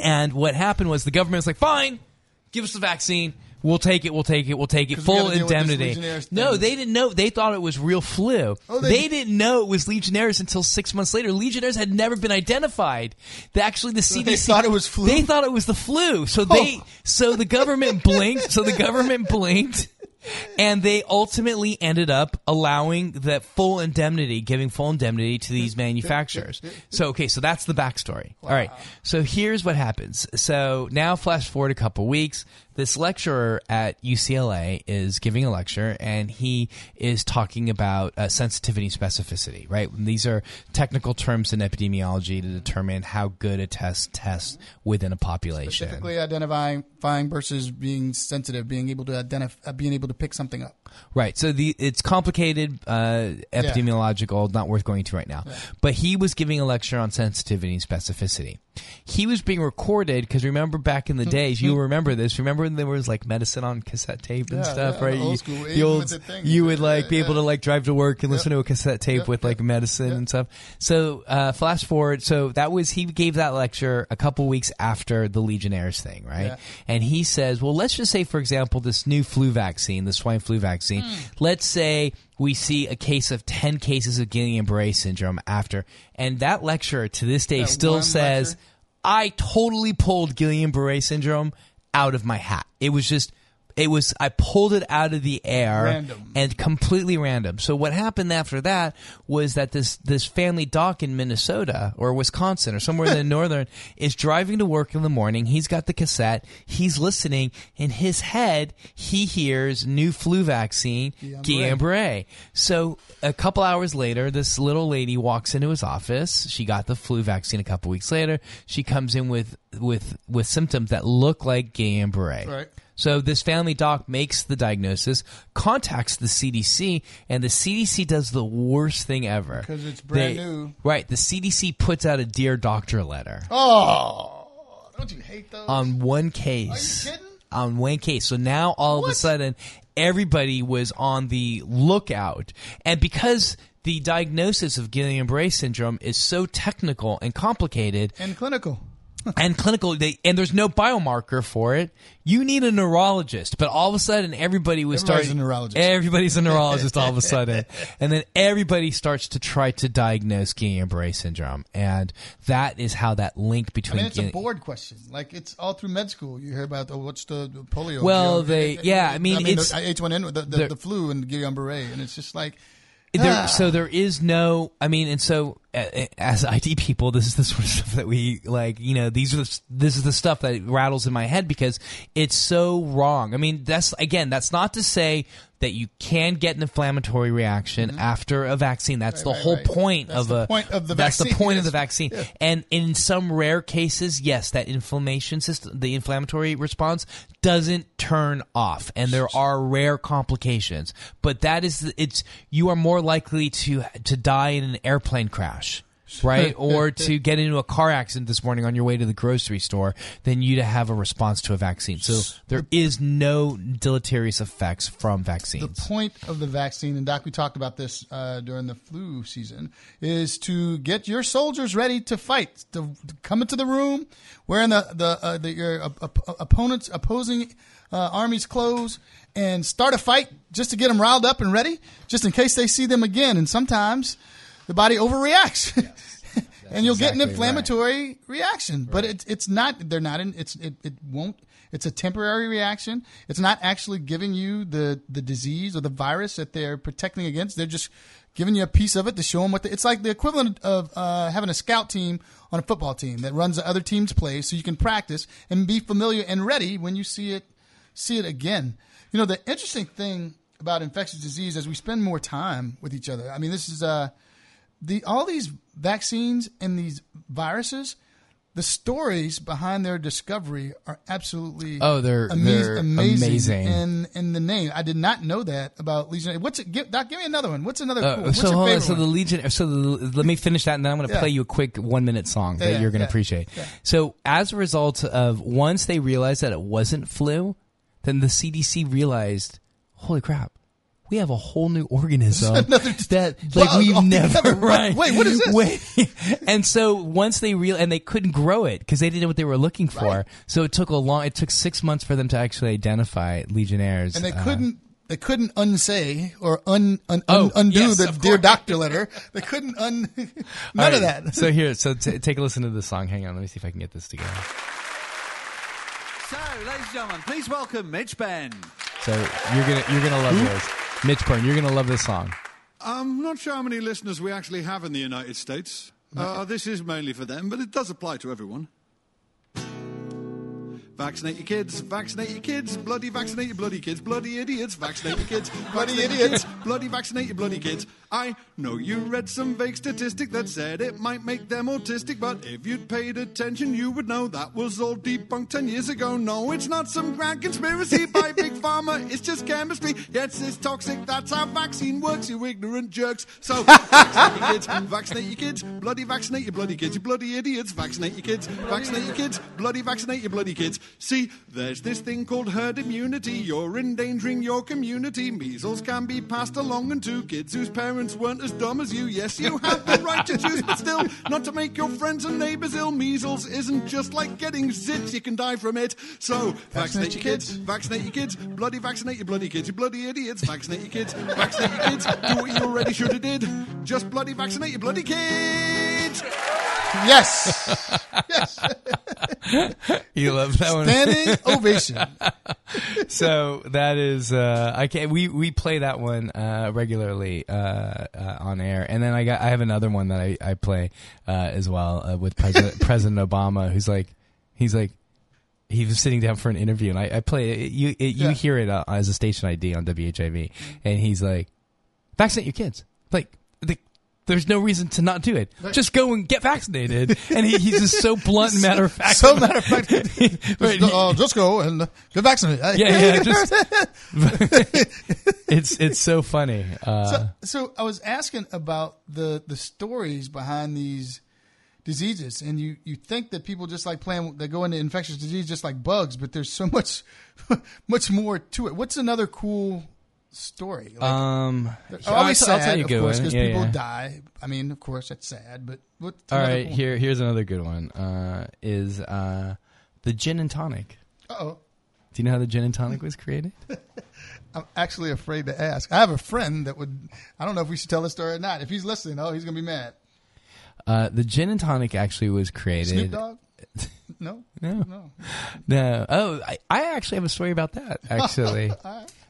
And what happened was the government was like, fine, give us the vaccine. We'll take it. We'll take it. We'll take it. Full gotta deal with this indemnity. No, they didn't know. They thought it was real flu. Oh, they, they- didn't know it was Legionnaires until six months later. Legionnaires had never been identified. They actually, the CDC they thought it was flu? They thought it was the flu. So oh. they, Oh. so the government blinked. So the government blinked. And they ultimately ended up allowing that full indemnity, giving full indemnity to these manufacturers. So, okay, so that's the backstory. All right. So here's what happens. So now flash forward a couple weeks. This lecturer at UCLA is giving a lecture and he is talking about uh, sensitivity and specificity, right? These are technical terms in epidemiology to determine how good a test tests within a population. specifically identifying versus being sensitive, being able to identify, being able to pick something up. Right. So the it's complicated, uh, epidemiological, not worth going to right now. But he was giving a lecture on sensitivity and specificity. He was being recorded because remember back in the days, you'll remember this. Remember when there was like medicine on cassette tape and Yeah, stuff, yeah, right? the old You- school, the old, the thing. you would like Yeah, be able to like drive to work and listen to a cassette tape Yep, with like medicine yep. and stuff. So uh, flash forward. So that was he gave that lecture a couple weeks after the Legionnaires thing, right? Yeah. And he says, well, let's just say, for example, this new flu vaccine, the swine flu vaccine, Hmm. let's say we see a case of 10 cases of Guillain-Barré syndrome after. And that lecturer to this day That still says, lecture? I totally pulled Guillain-Barré syndrome out of my hat. It was just, it was, I pulled it out of the air Random. and completely random. So what happened after that was that this this family doc in Minnesota or Wisconsin or somewhere in the northern is driving to work in the morning. He's got the cassette. He's listening. In his head, he hears new flu vaccine, Guillain-Barré. So a couple hours later, this little lady walks into his office. She got the flu vaccine a couple weeks later. She comes in with with with symptoms that look like Guillain-Barré. Right. So this family doc makes the diagnosis, contacts the CDC, and the CDC does the worst thing ever. Because it's brand They- new. Right. The CDC puts out a Dear Doctor letter Oh, don't you hate those? on one case. Are you kidding? On one case. So now all of a sudden, everybody was on the lookout. And because the diagnosis of Guillain-Barré syndrome is so technical and complicated, and clinical. And clinical they, and there's no biomarker for it you need a neurologist but all of a sudden everybody was Everybody's starting a neurologist. everybody's a neurologist all of a sudden and then everybody starts to try to diagnose Guillain-Barré syndrome and that is how that link I between mean, it's a board question. Like it's all through med school. You hear about oh, what's the, polio? Well, You know, they- it- it- yeah, I mean, it's- the H1N1, the, the, the flu, and Guillain-Barré, and it's just like there, ah. so there is no i mean and so as id people this is the sort of stuff that we like you know these are the, this is the stuff that rattles in my head because it's so wrong i mean that's again that's not to say that you can get an inflammatory reaction after a vaccine that's the Mm-hmm. right, whole right. point That's of the a point of the that's the vaccine, point of the vaccine Yeah. and in some rare cases yes that inflammation system the inflammatory response doesn't turn off and there are rare complications but that is it's you are more likely to to die in an airplane crash right or to get into a car accident this morning on your way to the grocery store than you to have a response to a vaccine so there is no deleterious effects from vaccines. the point of the vaccine, and Doc, we talked about this uh, during the flu season, is to get your soldiers ready to fight, to, to come into the room wearing the the, uh, the your op- op- opponents opposing uh, army's clothes and start a fight just to get them riled up and ready, just in case they see them again. And sometimes the body overreacts. and you'll get an exactly inflammatory reaction, but it's it's not. They're not in. It's it, it won't. It's a temporary reaction. It's not actually giving you the the disease or the virus that they're protecting against. They're just giving you a piece of it to show them what. The, it's like the equivalent of uh, having a scout team on a football team that runs the other team's plays, so you can practice and be familiar and ready when you see it see it again. You know, the interesting thing about infectious disease as we spend more time with each other. I mean, this is uh the all these vaccines and these viruses, the stories behind their discovery are absolutely Oh, they're- they're amazing. And and the name, I did not know that about Legion. What's it? Give, Doc, give me another one. What's another? Uh, cool, what's so on, so the? Legion. So the, let me finish that, and then I'm going to Yeah. play you a quick one minute song that Yeah, you're going to yeah, appreciate. So as a result of once they realized that it wasn't flu, then the CDC realized, holy crap. We have a whole new organism that like Well, we've never right. right. Wait, what is this? Wait. and so once they real and they couldn't grow it because they didn't know what they were looking for. Right. So it took a long. It took six months for them to actually identify Legionnaires. and they uh, couldn't. They couldn't unsay or un, un, Oh, un undo yes, the dear doctor letter. They couldn't un none All of that. So here, so t- take a listen to the song. Hang on, let me see if I can get this together. So, ladies and gentlemen, please welcome Mitch Benn. So you're gonna you're gonna love this, Mitch Benn. You're gonna love this song. I'm not sure how many listeners we actually have in the United States. Uh, this is mainly for them, but it does apply to everyone. Vaccinate your kids, vaccinate your kids, bloody vaccinate your bloody kids, bloody idiots, vaccinate your kids, Bloody idiots. bloody vaccinate your bloody kids. I know you read some vague statistic that said it might make them autistic, but if you'd paid attention, you would know that was all debunked 10 years ago. No, it's not some grand conspiracy by Big Pharma, it's just chemistry. Yes, it's toxic, that's how vaccine works, you ignorant jerks. So, vaccinate your kids, vaccinate your kids, bloody vaccinate your bloody kids, you bloody idiots, vaccinate your kids, vaccinate your kids, bloody vaccinate your bloody kids. See, there's this thing called herd immunity, you're endangering your community. Measles can be passed along and to kids whose parents weren't as dumb as you. Yes, you have the right to choose, but still, not to make your friends and neighbors ill. Measles isn't just like getting zits, you can die from it. So, vaccinate, your kids, vaccinate your kids, bloody vaccinate your bloody kids, you bloody idiots, vaccinate your kids, vaccinate your kids, do what you already should have did. Just bloody vaccinate your bloody kids. Yes, yes. You love that one. Standing ovation. so that is uh, I can't. we we play that one uh, regularly uh, uh, on air, and then I got I have another one that I I play uh, as well uh, with President President Obama, who's like he's like. He was sitting down for an interview, and I, I play it. You it, you Yeah. hear it uh, as a station ID on WHIV, and he's like, "Vaccinate your kids." Like, there's no reason to not do it. Just go and get vaccinated. And he, he's just so blunt and matter of fact. So matter of fact, just, Right, he- uh, just go and uh, get vaccinated. yeah, yeah. Just, it's it's so funny. Uh, So, so I was asking about the the stories behind these diseases, and you you think that people just like playing they go into infectious disease just like bugs, but there's so much much more to it. What's another cool story? Like, um, always I'll, I'll tell you a of good course, one. because Yeah, people yeah. die. I mean, of course, that's sad, but what? All right, here here's another good one. Uh, is uh, the gin and tonic. Oh, Do you know how the gin and tonic was created? I'm actually afraid to ask. I have a friend that would. I don't know if we should tell this story or not. If he's listening, oh, he's gonna be mad. Uh, the gin and tonic actually was created. Snoop Dogg? No, No, no. no. Oh, I, I actually have a story about that. Actually,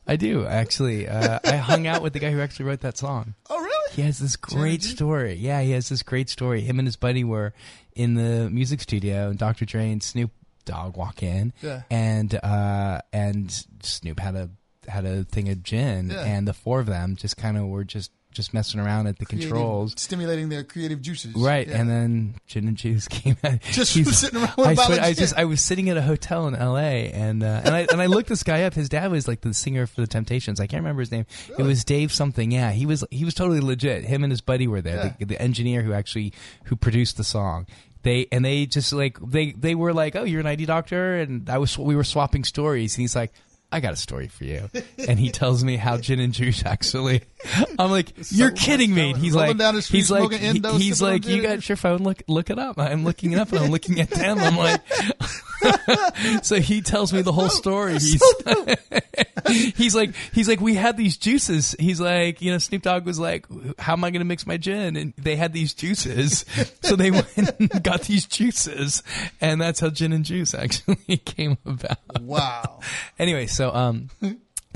I do. Actually, uh, I hung out with the guy who actually wrote that song. Oh, really? He has this great G? story. Yeah, he has this great story. Him and his buddy were in the music studio, and Dr. Dre and Snoop Dogg walk in, Yeah. and uh, and Snoop had a had a thing of gin, Yeah. and the four of them just kind of were just just messing around at the Creative- controls. stimulating their creative juices. Right, Yeah. and then gin and juice came out. Just He's- sitting around I, swear- I just I was sitting at a hotel in L.A. and uh, and I and I looked this guy up. His dad was like the singer for the Temptations. I can't remember his name. It was Dave something. Yeah, he was he was totally legit. Him and his buddy were there. Yeah. The, the engineer who actually who produced the song. They and they just like they they were like, oh, you're an ID doctor, and I was we were swapping stories, and he's like. I got a story for you, and he tells me how gin and juice actually. I'm like, you're So kidding me. He's like, street he's like, he- he's like, you got your phone. Look, look it up. I'm looking it up, and I'm looking at them. I'm like, so he tells me the whole story. He's, he's like, he's like, we had these juices. He's like, you know, Snoop Dogg was like, how am I going to mix my gin? And they had these juices, so they went and got these juices, and that's how gin and juice actually came about Wow. anyway, so um,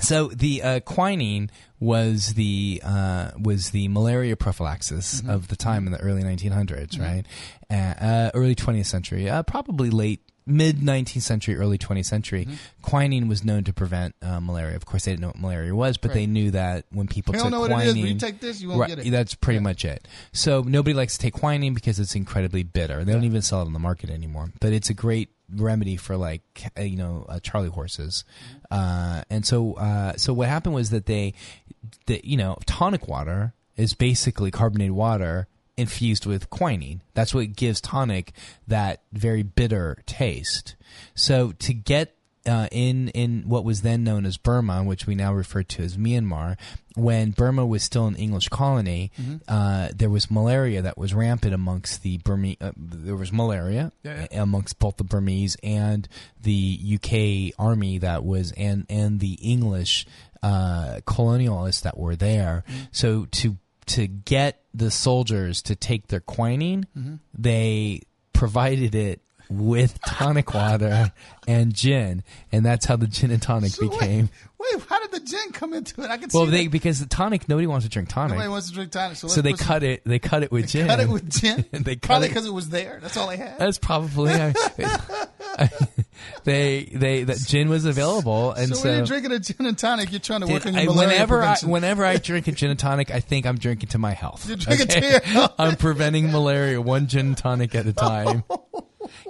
so the uh, quinine was the uh, was the malaria prophylaxis of the time in the early 1900s, right? Uh, uh, early 20th century, uh, probably late mid 19th century, early 20th century. Quinine was known to prevent uh, malaria. Of course, they didn't know what malaria was, but they knew that when people You took don't know what quinine, it is, take this, you won't right, get it. that's pretty much it. So nobody likes to take quinine because it's incredibly bitter. They don't even sell it on the market anymore. But it's a great remedy for like uh, you know uh, Charlie horses. Uh, and so uh, so what happened was that they, that you know, tonic water is basically carbonated water infused with quinine. That's what gives tonic that very bitter taste. So to get uh, in in what was then known as Burma, which we now refer to as Myanmar, when Burma was still an English colony, uh, there was malaria that was rampant amongst the Burmese. Uh, there was malaria Yeah, amongst both the Burmese and the UK army that was and and the English uh, colonialists that were there. So to to get the soldiers to take their quinine, they provided it with tonic water and gin, and that's how the gin and tonic So became. Wait, how did the gin come into it? I can Well, see they that. because the tonic nobody wants to drink tonic, Nobody wants to drink tonic, so, so they put some- cut it. They cut it with gin. Cut it with gin. they Probably because it was there. That's all they had. That's probably I, they they that gin was available, and so, so, when you're drinking a gin and tonic, you're trying to work on your I- malaria whenever I prevention. whenever I drink a gin and tonic, I think I'm drinking to my health. You're drinking to your health. I'm preventing malaria one gin and tonic at a oh. time.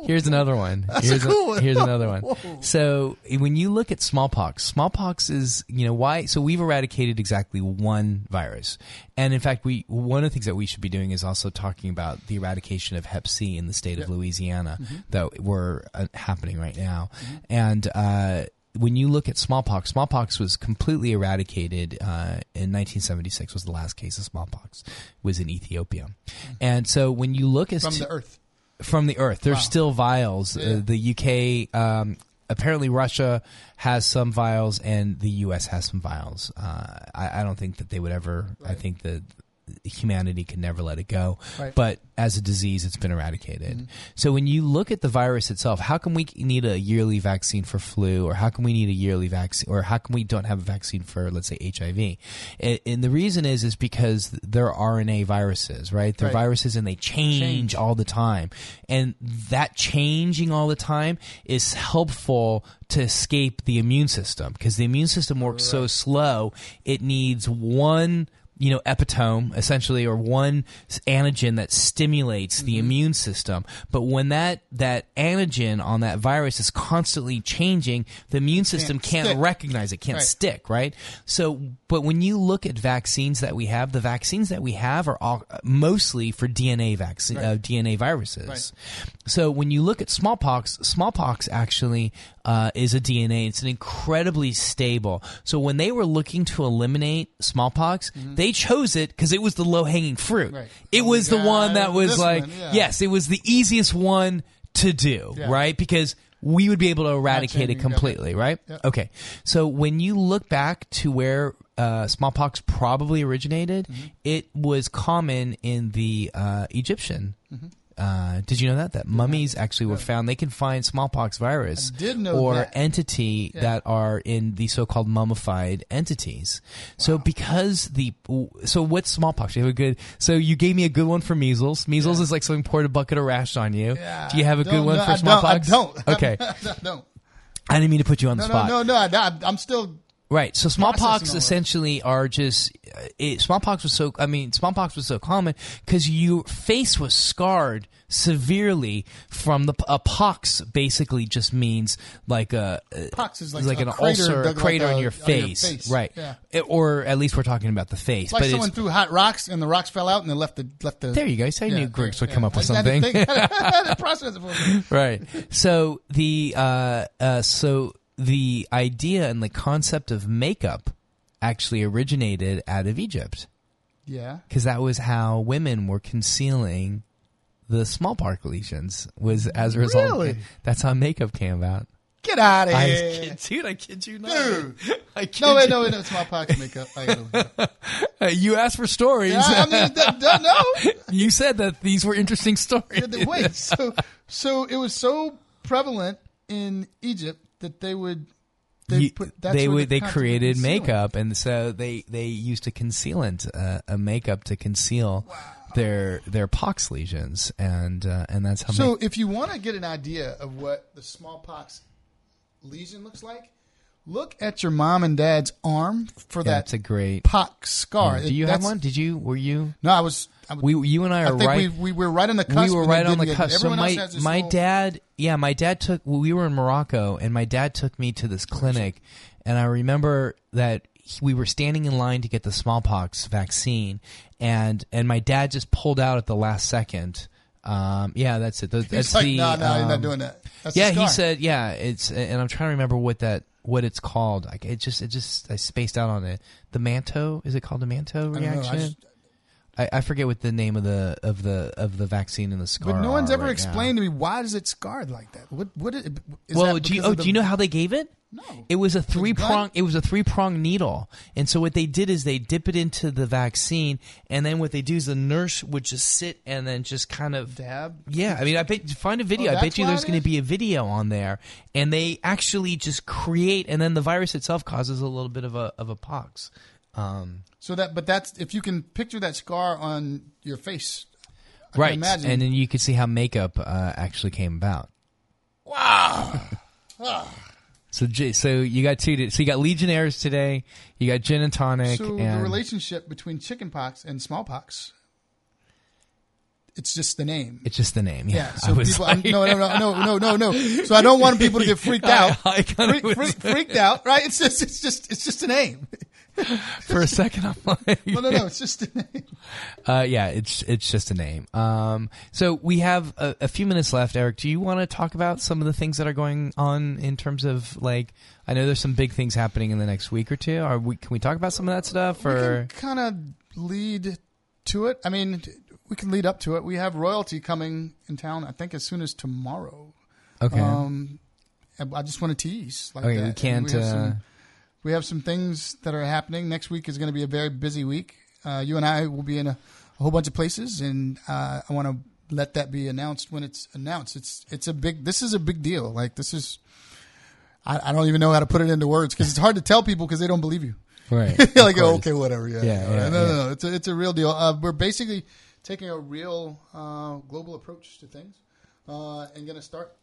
Here's another one. That's a here's cool one. Here's another one. So when you look at smallpox, smallpox is you know why? So we've eradicated exactly one virus, and in fact, we one of the things that we should be doing is also talking about the eradication of Hep C in the state of Louisiana Mm-hmm. that were uh, happening right now, and. uh when you look at smallpox, smallpox was completely eradicated uh, in 1976. Was the last case of smallpox was in Ethiopia, and so when you look at from the earth. From the earth. There's Wow. still vials. Yeah. Uh, the UK, um, apparently Russia has some vials, and the US has some vials. Uh, I, I don't think that they would ever. I think that humanity can never let it go. Right. But as a disease, it's been eradicated. Mm-hmm. So when you look at the virus itself, how can we need a yearly vaccine for flu, or how can we need a yearly vaccine, or how can we don't have a vaccine for, let's say, HIV? And, and the reason is is because they're RNA viruses, right? They're Right. viruses and they change, Change. all the time, and that changing all the time is helpful to escape the immune system because the immune system works so slow. It needs one you know, epitope essentially, or one antigen that stimulates the Mm-hmm. immune system. But when that that antigen on that virus is constantly changing, the immune system Can't can't, recognize it, can't Right. stick, right? So, but when you look at vaccines that we have, the vaccines that we have are all mostly for DNA vaccine, uh, DNA viruses. Right. So when you look at smallpox, smallpox actually uh, is a DNA. It's an incredibly stable. So when they were looking to eliminate smallpox, they chose it because it was the low hanging fruit. Right. It Oh, was the one that was like, one, yeah. yes, it was the easiest one to do, Yeah. right? Because we would be able to eradicate it completely, right? Yep. Okay. So when you look back to where uh, smallpox probably originated, Mm-hmm. it was common in the uh, Egyptian. Mm-hmm. Uh, did you know that that mummies actually were found? They can find smallpox virus I did know or that. entity that are in the so-called mummified entities. So because the so what's smallpox? You have a good. So you gave me a good one for measles. Measles is like something poured a bucket of rash on you. Yeah, Do you have a good one for I don't- smallpox? I don't. Okay. I don't. I didn't mean to put you on the No, spot. no, no, no. I, I'm still. Right. So smallpox essentially are just uh, it, smallpox was so I mean smallpox was so common because your face was scarred severely from the a pox. Basically, just means like a Pox is it's like, an crater ulcer, a dug like crater a- on your on face, face. right? Yeah. It- or at least we're talking about the face. It's like but someone threw hot rocks and the rocks fell out and they left the left the. there you go. I Yeah, knew Griggs would yeah. come up with something. didn't think- had to process it for me. right. So the uh, uh, so the idea and the concept of makeup actually originated out of Egypt. Yeah. because that was how women were concealing the smallpox lesions. Was as a result. Really? That's how makeup came about. Get out of I here. kid, dude, I kid you not. Dude. I kid No, wait, you. no, wait, no. Smallpox makeup. Uh, you asked for stories. Yeah, I mean, th- th- no. you said that these were interesting stories. Wait, so so it was so prevalent in Egypt that they would they You- put that's they would the they created makeup, and so they they used a concealant, uh, a makeup to conceal their their pox lesions, and uh, and that's how. So if you want to get an idea of what the smallpox lesion looks like, look at your mom and dad's arm for that that's a great. pox scar. Mm. Do you It- have one? Did you? Were you? No, I was. I, was- We, you and I I are think right. we, we were right on the cusp. we were and right then on the didn't get- cusp. So everyone my else has this my little- dad, yeah, my dad took. Well, we were in Morocco, and my dad took me to this clinic, and I remember that he- we were standing in line to get the smallpox vaccine, and and my dad just pulled out at the last second. Um, yeah, that's it. That's like, the. no, no, you're not um, doing that. That's yeah, he said, yeah, it's, and I'm trying to remember what that what it's called. Like it just it just I spaced out on it. The Mantoux is it called the Mantoux I don't know, I reaction? just- I, I forget what the name of the of the of the vaccine and the scar. But no one's ever right explained now. to me why is it scarred like that? What what is, is well, do you oh the- do you know how they gave it? No. It was a three prong. It was a three prong needle, and so what they did is they dip it into the vaccine, and then what they do is the nurse would just sit and then just kind of dab? Yeah, I mean, I bet find a video. Oh, I bet you there's going to be a video on there, and they actually just create, and then the virus itself causes a little bit of a of a pox. Um, So that, but that's if you can picture that scar on your face, I can right, imagine. and then you can see how makeup uh, actually came about. wow. So, so you got two. So you got Legionnaires today. You got gin and tonic. So and the relationship between chickenpox and smallpox, it's just the name. It's just the name. Yeah. yeah. So people, like- no, no, no, no, no, no, no. So I don't want people to get freaked out. I- I Freak- freak- freaked out, right? It's just, it's just, it's just a name. for a second, I'm like, No, no, no. It's just a name. Uh, yeah, it's it's just a name. Um, so we have a, a few minutes left. Eric, do you want to talk about some of the things that are going on in terms of like? I know there's some big things happening in the next week or two. Are we? Can we talk about some of that stuff? Or kind of lead to it. I mean, we can lead up to it. We have royalty coming in town. I think as soon as tomorrow. okay, Um, I just want to tease like okay, that. we can't. We uh, some, we have some things that are happening. Next week is going to be a very busy week. Uh, you and I will be in a, a whole bunch of places, and uh, I want to let that be announced when it's announced. It's it's a big. This is a big deal. Like this is. I, I don't even know how to put it into words because it's hard to tell people because they don't believe you. right. Like, oh, okay, whatever. Yeah, Yeah, yeah, no, yeah. no, no. It's a, it's a real deal. Uh, we're basically taking a real uh, global approach to things, uh, and going to start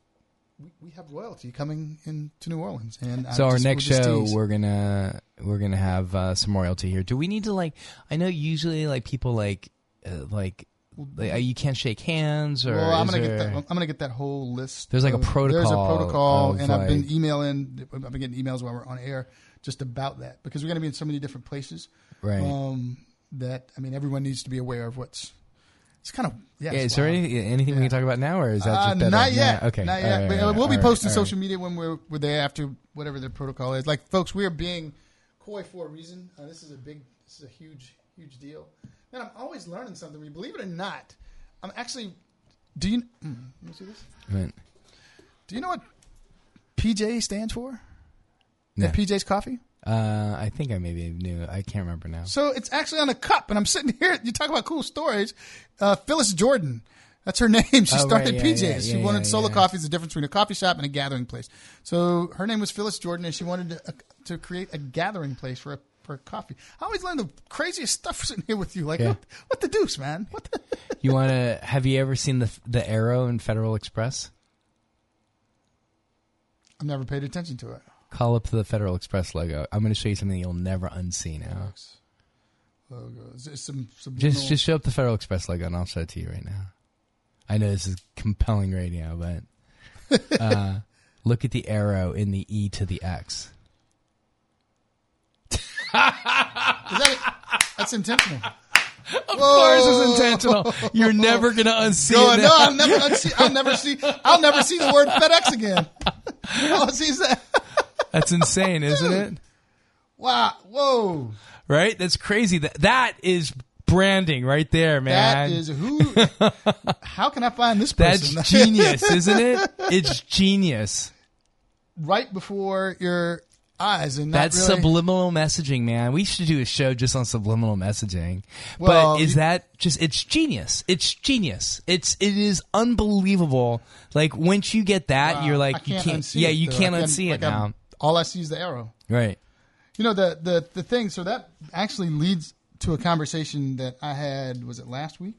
we, we have royalty coming into New Orleans, and So our just- next show, we're gonna we're gonna have uh, some royalty here. Do we need to like? I know usually like people like uh, like, like uh, you can't shake hands or. Well, I'm gonna there- get that. I'm gonna get that whole list. There's like a protocol. There's a protocol and I've been emailing. I've been getting emails while we're on air just about that because we're gonna be in so many different places. Right. Um, that I mean, everyone needs to be aware of what's. It's kind of yeah. Yeah, is there any, anything we can talk about now, or is that Uh, just better? not yet. Yeah, okay. Not yet. right, but right, we'll be all posting right, social media when we're we're there after whatever the protocol is. Like, folks, we are being coy for a reason. Uh, this is a big, this is a huge, huge deal. Man, I'm always learning something. We believe it or not, I'm actually. Do you? Mm, let me see this. Right. Do you know what PJ stands for? No. Yeah, PJ's Coffee. Uh, I think I maybe knew. I can't remember now. So it's actually on a cup, and I'm sitting here. You talk about cool stories. Uh, Phyllis Jordan, that's her name. She Oh, started right, yeah, PJ's. yeah, she yeah, wanted yeah, solo coffee is the difference between a coffee shop and a gathering place. So her name was Phyllis Jordan, and she wanted to, uh, to create a gathering place for a, for coffee. I always learn the craziest stuff sitting here with you. Like what, what the deuce, man? What the? You want to? Have you ever seen the the arrow in Federal Express? I've never paid attention to it. Call up the Federal Express logo. I'm going to show you something you'll never unsee now. Logo. Is it some some Just just show up the Federal Express logo, and I'll show it to you right now. I know this is compelling radio, but uh, look at the arrow in the E to the X. Is that that's intentional. Of course, it's intentional. You're never going to unsee No, it. no, I'll never unsee, I'll never see I'll never see the word FedEx again. All I see is that. That's insane, isn't it? Wow! Whoa! Right? That's crazy. That that is branding right there, man. That is who? how can I find this person? That's genius, isn't it? It's genius. right before your eyes, and not That's really, subliminal messaging, man. We should do a show just on subliminal messaging. Well, but is you- that just it's genius. It's genius. It's it is unbelievable. Like once you get that, Wow, you're like you can't Yeah, it, you can't unsee it like, I'm- now. All I see is the arrow. Right. You know the the the thing. So that actually leads to a conversation that I had. Was it last week?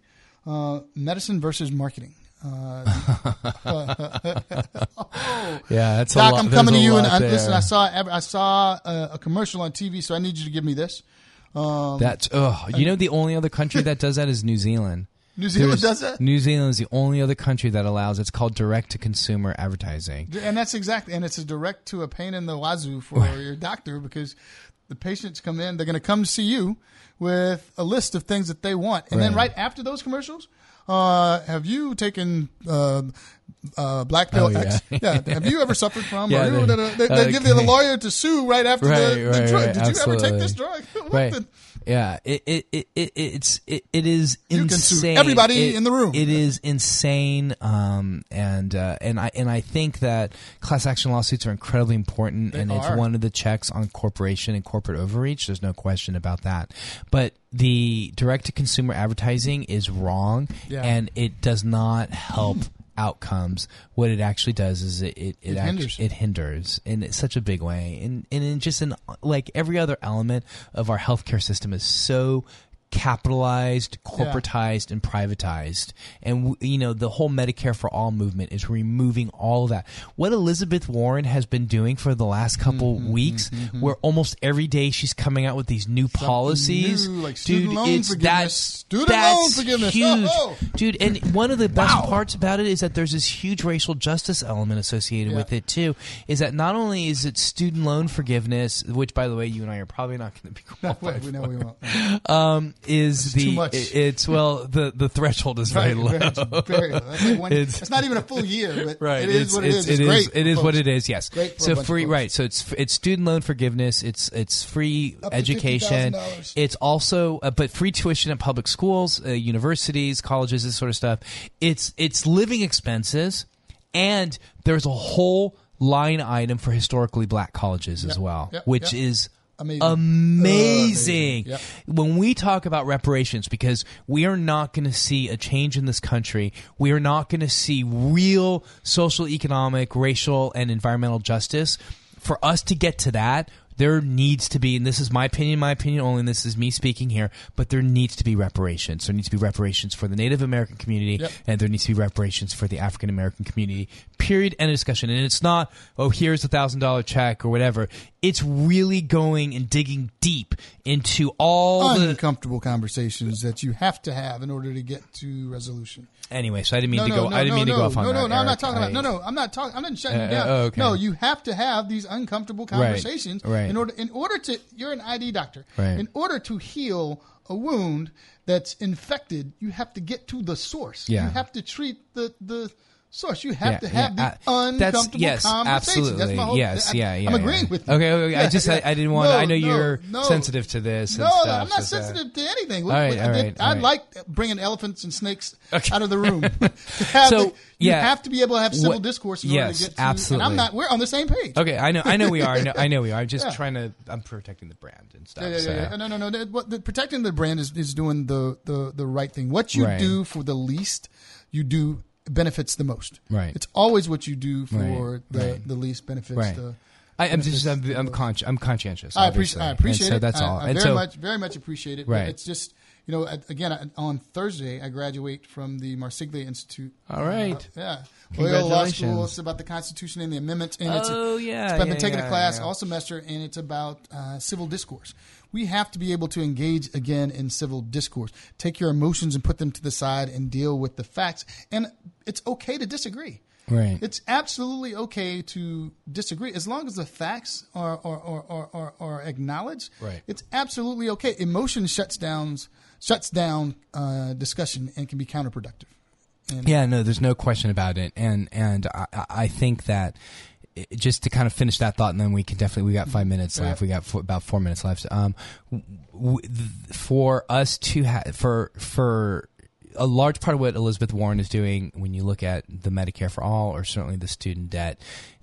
Uh, medicine versus marketing. Uh, Yeah, that's a Doc, lot. I'm coming to you, and I, listen. I saw I saw a, a commercial on TV, so I need you to give me this. Um, That's oh, you know the only other country that does that is New Zealand. New Zealand There's- does that, New Zealand is the only other country that allows. It's called direct to consumer advertising. and that's exactly, and it's a direct to a pain in the wazoo for your doctor because the patients come in, they're going to come to see you with a list of things that they want, and then Right. right after those commercials, uh, have you taken uh, uh, black pill Oh, yeah. X? Yeah. Have you ever suffered from? Yeah, or they- they, they uh, give the lawyer to sue right after Right, the, the right, drug. right, Did you ever take this drug? What right the- yeah it, it, it, it it's it, it is You insane everybody It- in the room. it is insane um and uh and i and i think that class action lawsuits are incredibly important They and it's one of the checks on corporation and corporate overreach there's no question about that but the direct to consumer advertising is wrong Yeah. and it does not help outcomes what it actually does is it it, it, It act- hinders. it hinders in such a big way and and in just in like every other element of our healthcare system is so capitalized corporatized and privatized and you know the whole medicare for all movement is removing all of that what elizabeth warren has been doing for the last couple Mm-hmm, weeks where almost every day she's coming out with these new policies new, like student dude loan it's forgiveness. that's Student that's loan forgiveness. huge Oh, dude and one of the best Wow. parts about it is that there's this huge racial justice element associated Yeah. with it too is that not only is it student loan forgiveness which by the way you and i are probably not going to be Wait, qualified we know we won't. um is It's the too much. it's well the the threshold is very low Very, very low. That's like one, It's- it's, not even a full year, but Right, it is it's, what it is. It is, it is great. It is what it is. Yes. Great for a so free, right? So it's it's student loan forgiveness. It's it's free Up education. $50,000. It's also uh, but free tuition at public schools, uh, universities, colleges, this sort of stuff. It's it's living expenses, and there's a whole line item for historically black colleges as Yep, well, yep, which yep. is Amazing. amazing. Yep. When we talk about reparations, because we are not going to see a change in this country, we are not going to see real social, economic, racial, and environmental justice. For us to get to that, there needs to be, and this is my opinion, my opinion only, and this is me speaking here, but there needs to be reparations. There needs to be reparations for the Native American community, Yep. and there needs to be reparations for the African American community. Period. End of discussion. And it's not, oh, here's a thousand dollar check or whatever. It's really going and digging deep into all the. Uncomfortable conversations that you have to have in order to get to resolution. Anyway, so I didn't mean No, to no, go. no, I didn't mean to go off on no, that. no, no. I'm not talking I- about. No, no. I'm not talking. I'm not shutting Uh, you down. uh, okay. No, you have to have these uncomfortable conversations right. In order. In order to, you're an ID doctor. Right. In order to heal a wound that's infected, you have to get to the source. Yeah. You have to treat the the source. You have Yeah, to have yeah, the that's- uncomfortable yes, conversation. That's absolutely. my whole. Yes, I, yeah, yeah, I'm yeah. agreeing with you. Okay, okay, I just- I- I didn't wanna- I know you're no. sensitive to this and No, stuff, I'm not so- sensitive to anything. All right, I, all right, I all right. like bringing elephants and snakes Okay. out of the room. So, the- you have to be able to have civil What- discourse in order yes, to get to. absolutely. And I'm not. We're on the same page. Okay, I know, I know we are. I know, I know we are. I'm just trying to. I'm protecting the brand and stuff. Yeah, yeah, so. yeah, yeah. No, no, no. What, the, protecting the brand is, is doing the, the, the right thing. What you do for the least, you do benefits the most. Right. It's always what you do for Right, the, right. the least benefits Right. the. I, I'm just. I'm. I'm, the con- I'm conscientious. I appreciate. I appreciate so it. That's I, all. I very so, much, very much appreciate it. Right. But it's just you know, again, on Thursday I graduate from the Marsiglia Institute. All right. Uh, yeah. Loyola Law School. It's about the Constitution and the amendments, and it's Oh, yeah, It's, I've been yeah, taking yeah, a class yeah. all semester, and it's about uh, civil discourse. We have to be able to engage again in civil discourse. Take your emotions and put them to the side and deal with the facts. And it's okay to disagree. Right. It's absolutely okay to disagree as long as the facts are are, are, are, are, acknowledged. Right. It's absolutely okay. Emotion shuts down shuts down uh, discussion and can be counterproductive. And Yeah, no, there's no question about it, and and I, I- think that just to kind of finish that thought, and then we can definitely we got five minutes left. We got four, about four minutes left. Um, w- for us to have for for a large part of what Elizabeth Warren is doing, when you look at the Medicare for all, or certainly the student debt.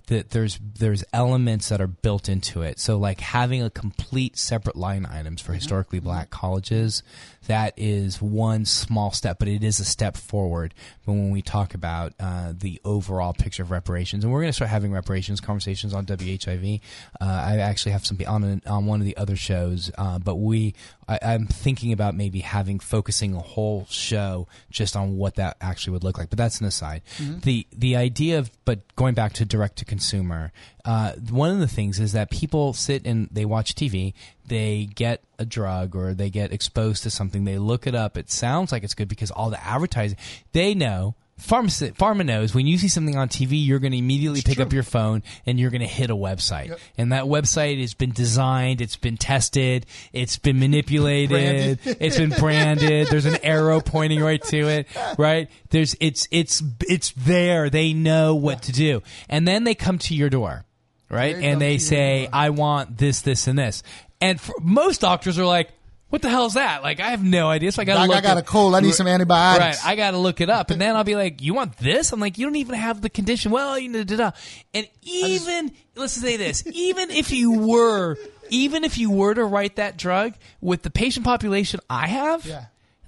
That there's there's elements that are built into it. So like having a complete separate line items for historically black colleges, that is one small step, but it is a step forward. But when we talk about uh, the overall picture of reparations, and we're going to start having reparations conversations on WHIV. Uh, I actually have some on an, on one of the other shows, uh, but we I, I'm thinking about maybe having focusing a whole show just on what that actually would look like. But that's an aside. The the idea of but going back to direct to consumer, uh, one of the things is that people sit and they watch TV, they get a drug or they get exposed to something, they look it up. It sounds like it's good because all the advertising they know. Pharmacy, pharma knows when you see something on TV, you're going to immediately pick up your phone and you're going to hit a website. And that website has been designed, it's been tested, it's been manipulated, it's been branded. There's an arrow pointing right to it, right? There's it's it's it's there. They know what to do, and then they come to your door, right? And they say. "I want this, this, and this." And for, most doctors are like, "What the hell is that?" Like, I have no idea. So I got to Doc, look. I got it- a cold. I need some antibiotics. Right, I got to look it up, and then I'll be like, "You want this?" I'm like, "You don't even have the condition." Well, you know, da, da. and even let's say this, even if you were, even if you were to write that drug with the patient population I have, Yeah.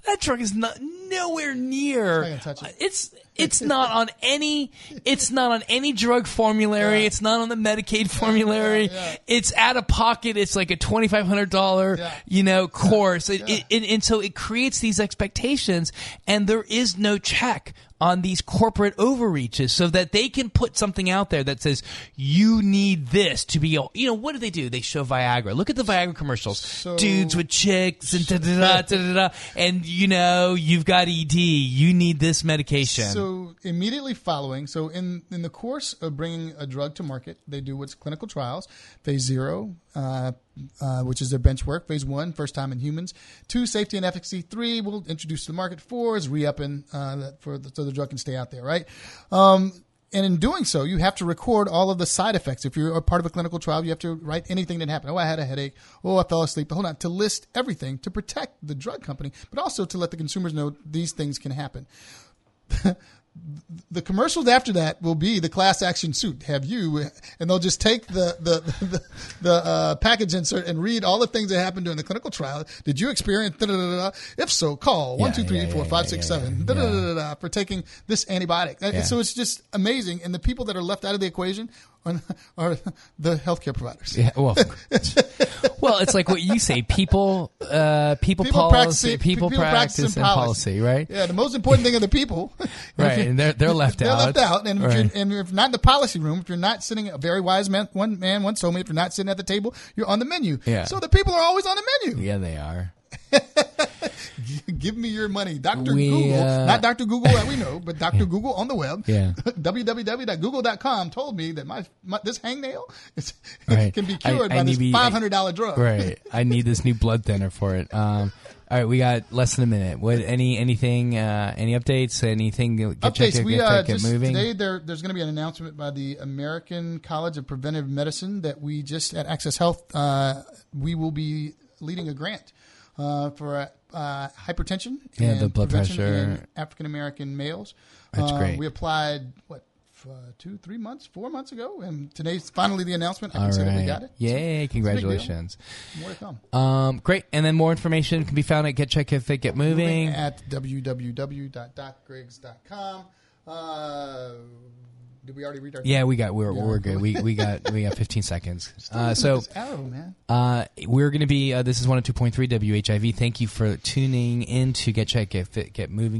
That drug is not nowhere near. Not touch it. Uh, it's it's not on any. It's not on any drug formulary. Yeah. It's not on the Medicaid formulary. yeah. It's out of pocket. It's like a twenty five hundred dollar, Yeah. you know, course. It, Yeah. it, and so it creates these expectations, and there is no check on these corporate overreaches so that they can put something out there that says you need this to be you know what do they do? They show viagra. Look at the viagra commercials. So- dudes with chicks and da da da da da and you know you've got ed you need this medication. So immediately following, so in in the course of bringing a drug to market, they do what's clinical trials, phase zero, uh, uh, which is their bench work, phase one, first time in humans, two, safety and efficacy, three, we'll introduce to the market, four is re-upping uh, for the, so the drug can stay out there, right? Um, and in doing so, you have to record all of the side effects. If you're a part of a clinical trial, you have to write anything that happened. Oh, I had a headache. Oh, I fell asleep. Hold on. To list everything to protect the drug company, but also to let the consumers know these things can happen the commercials after that will be the class action suit. Have you, and they'll just take the the the, the uh, package insert and read all the things that happened during the clinical trial. Did you experience? Da, da, da, da, da? If so, call one two three four five six seven for taking this antibiotic. Yeah. So it's just amazing. And the people that are left out of the equation are, are the healthcare providers. Yeah, well, well, it's like what you say. People, uh, people, People policy, practicing- people, people practice and policy. policy, right? Yeah, the most important thing are the people. Right, and they're they're left They're out. left out, and, if Right. you're, and if not in the policy room, if you're not sitting, a very wise man, one man, once told me, If you're not sitting at the table, you're on the menu. Yeah. So the people are always on the menu. yeah, they are. Give me your money, Doctor We, Google, uh, not Doctor Google that we know, but Doctor Google on the web. Yeah. www.google.com told me that my, my this hangnail is, Right. can be cured I by this five hundred dollar drug. Right. I need this new blood thinner for it. Um, all right, we got less than a minute. What? Any anything? Uh, any updates? Anything? Get Updates. it, We get, uh, get just moving. today there, there's going to be an announcement by the American College of Preventive Medicine that we just at Access Health uh, we will be leading a grant uh, for uh, hypertension Yeah, and the blood pressure. in African American males. That's Uh, great. We applied what uh, two, three months, four months ago, and today's finally the announcement. I can all say that we got it. Yay! deal. Congratulations. More to come. Um, great. And then more information can be found at Get Check If It Get Moving. at www.docgriggs.com. Uh, did we already read our? Yeah, we got we're Yeah. we're good. We we got we got 15 seconds. Uh, so arrow, man. Uh, we're going to be, uh, this is 102.3 WHIV. Thank you for tuning in to Get Check, Get Fit, Get Moving.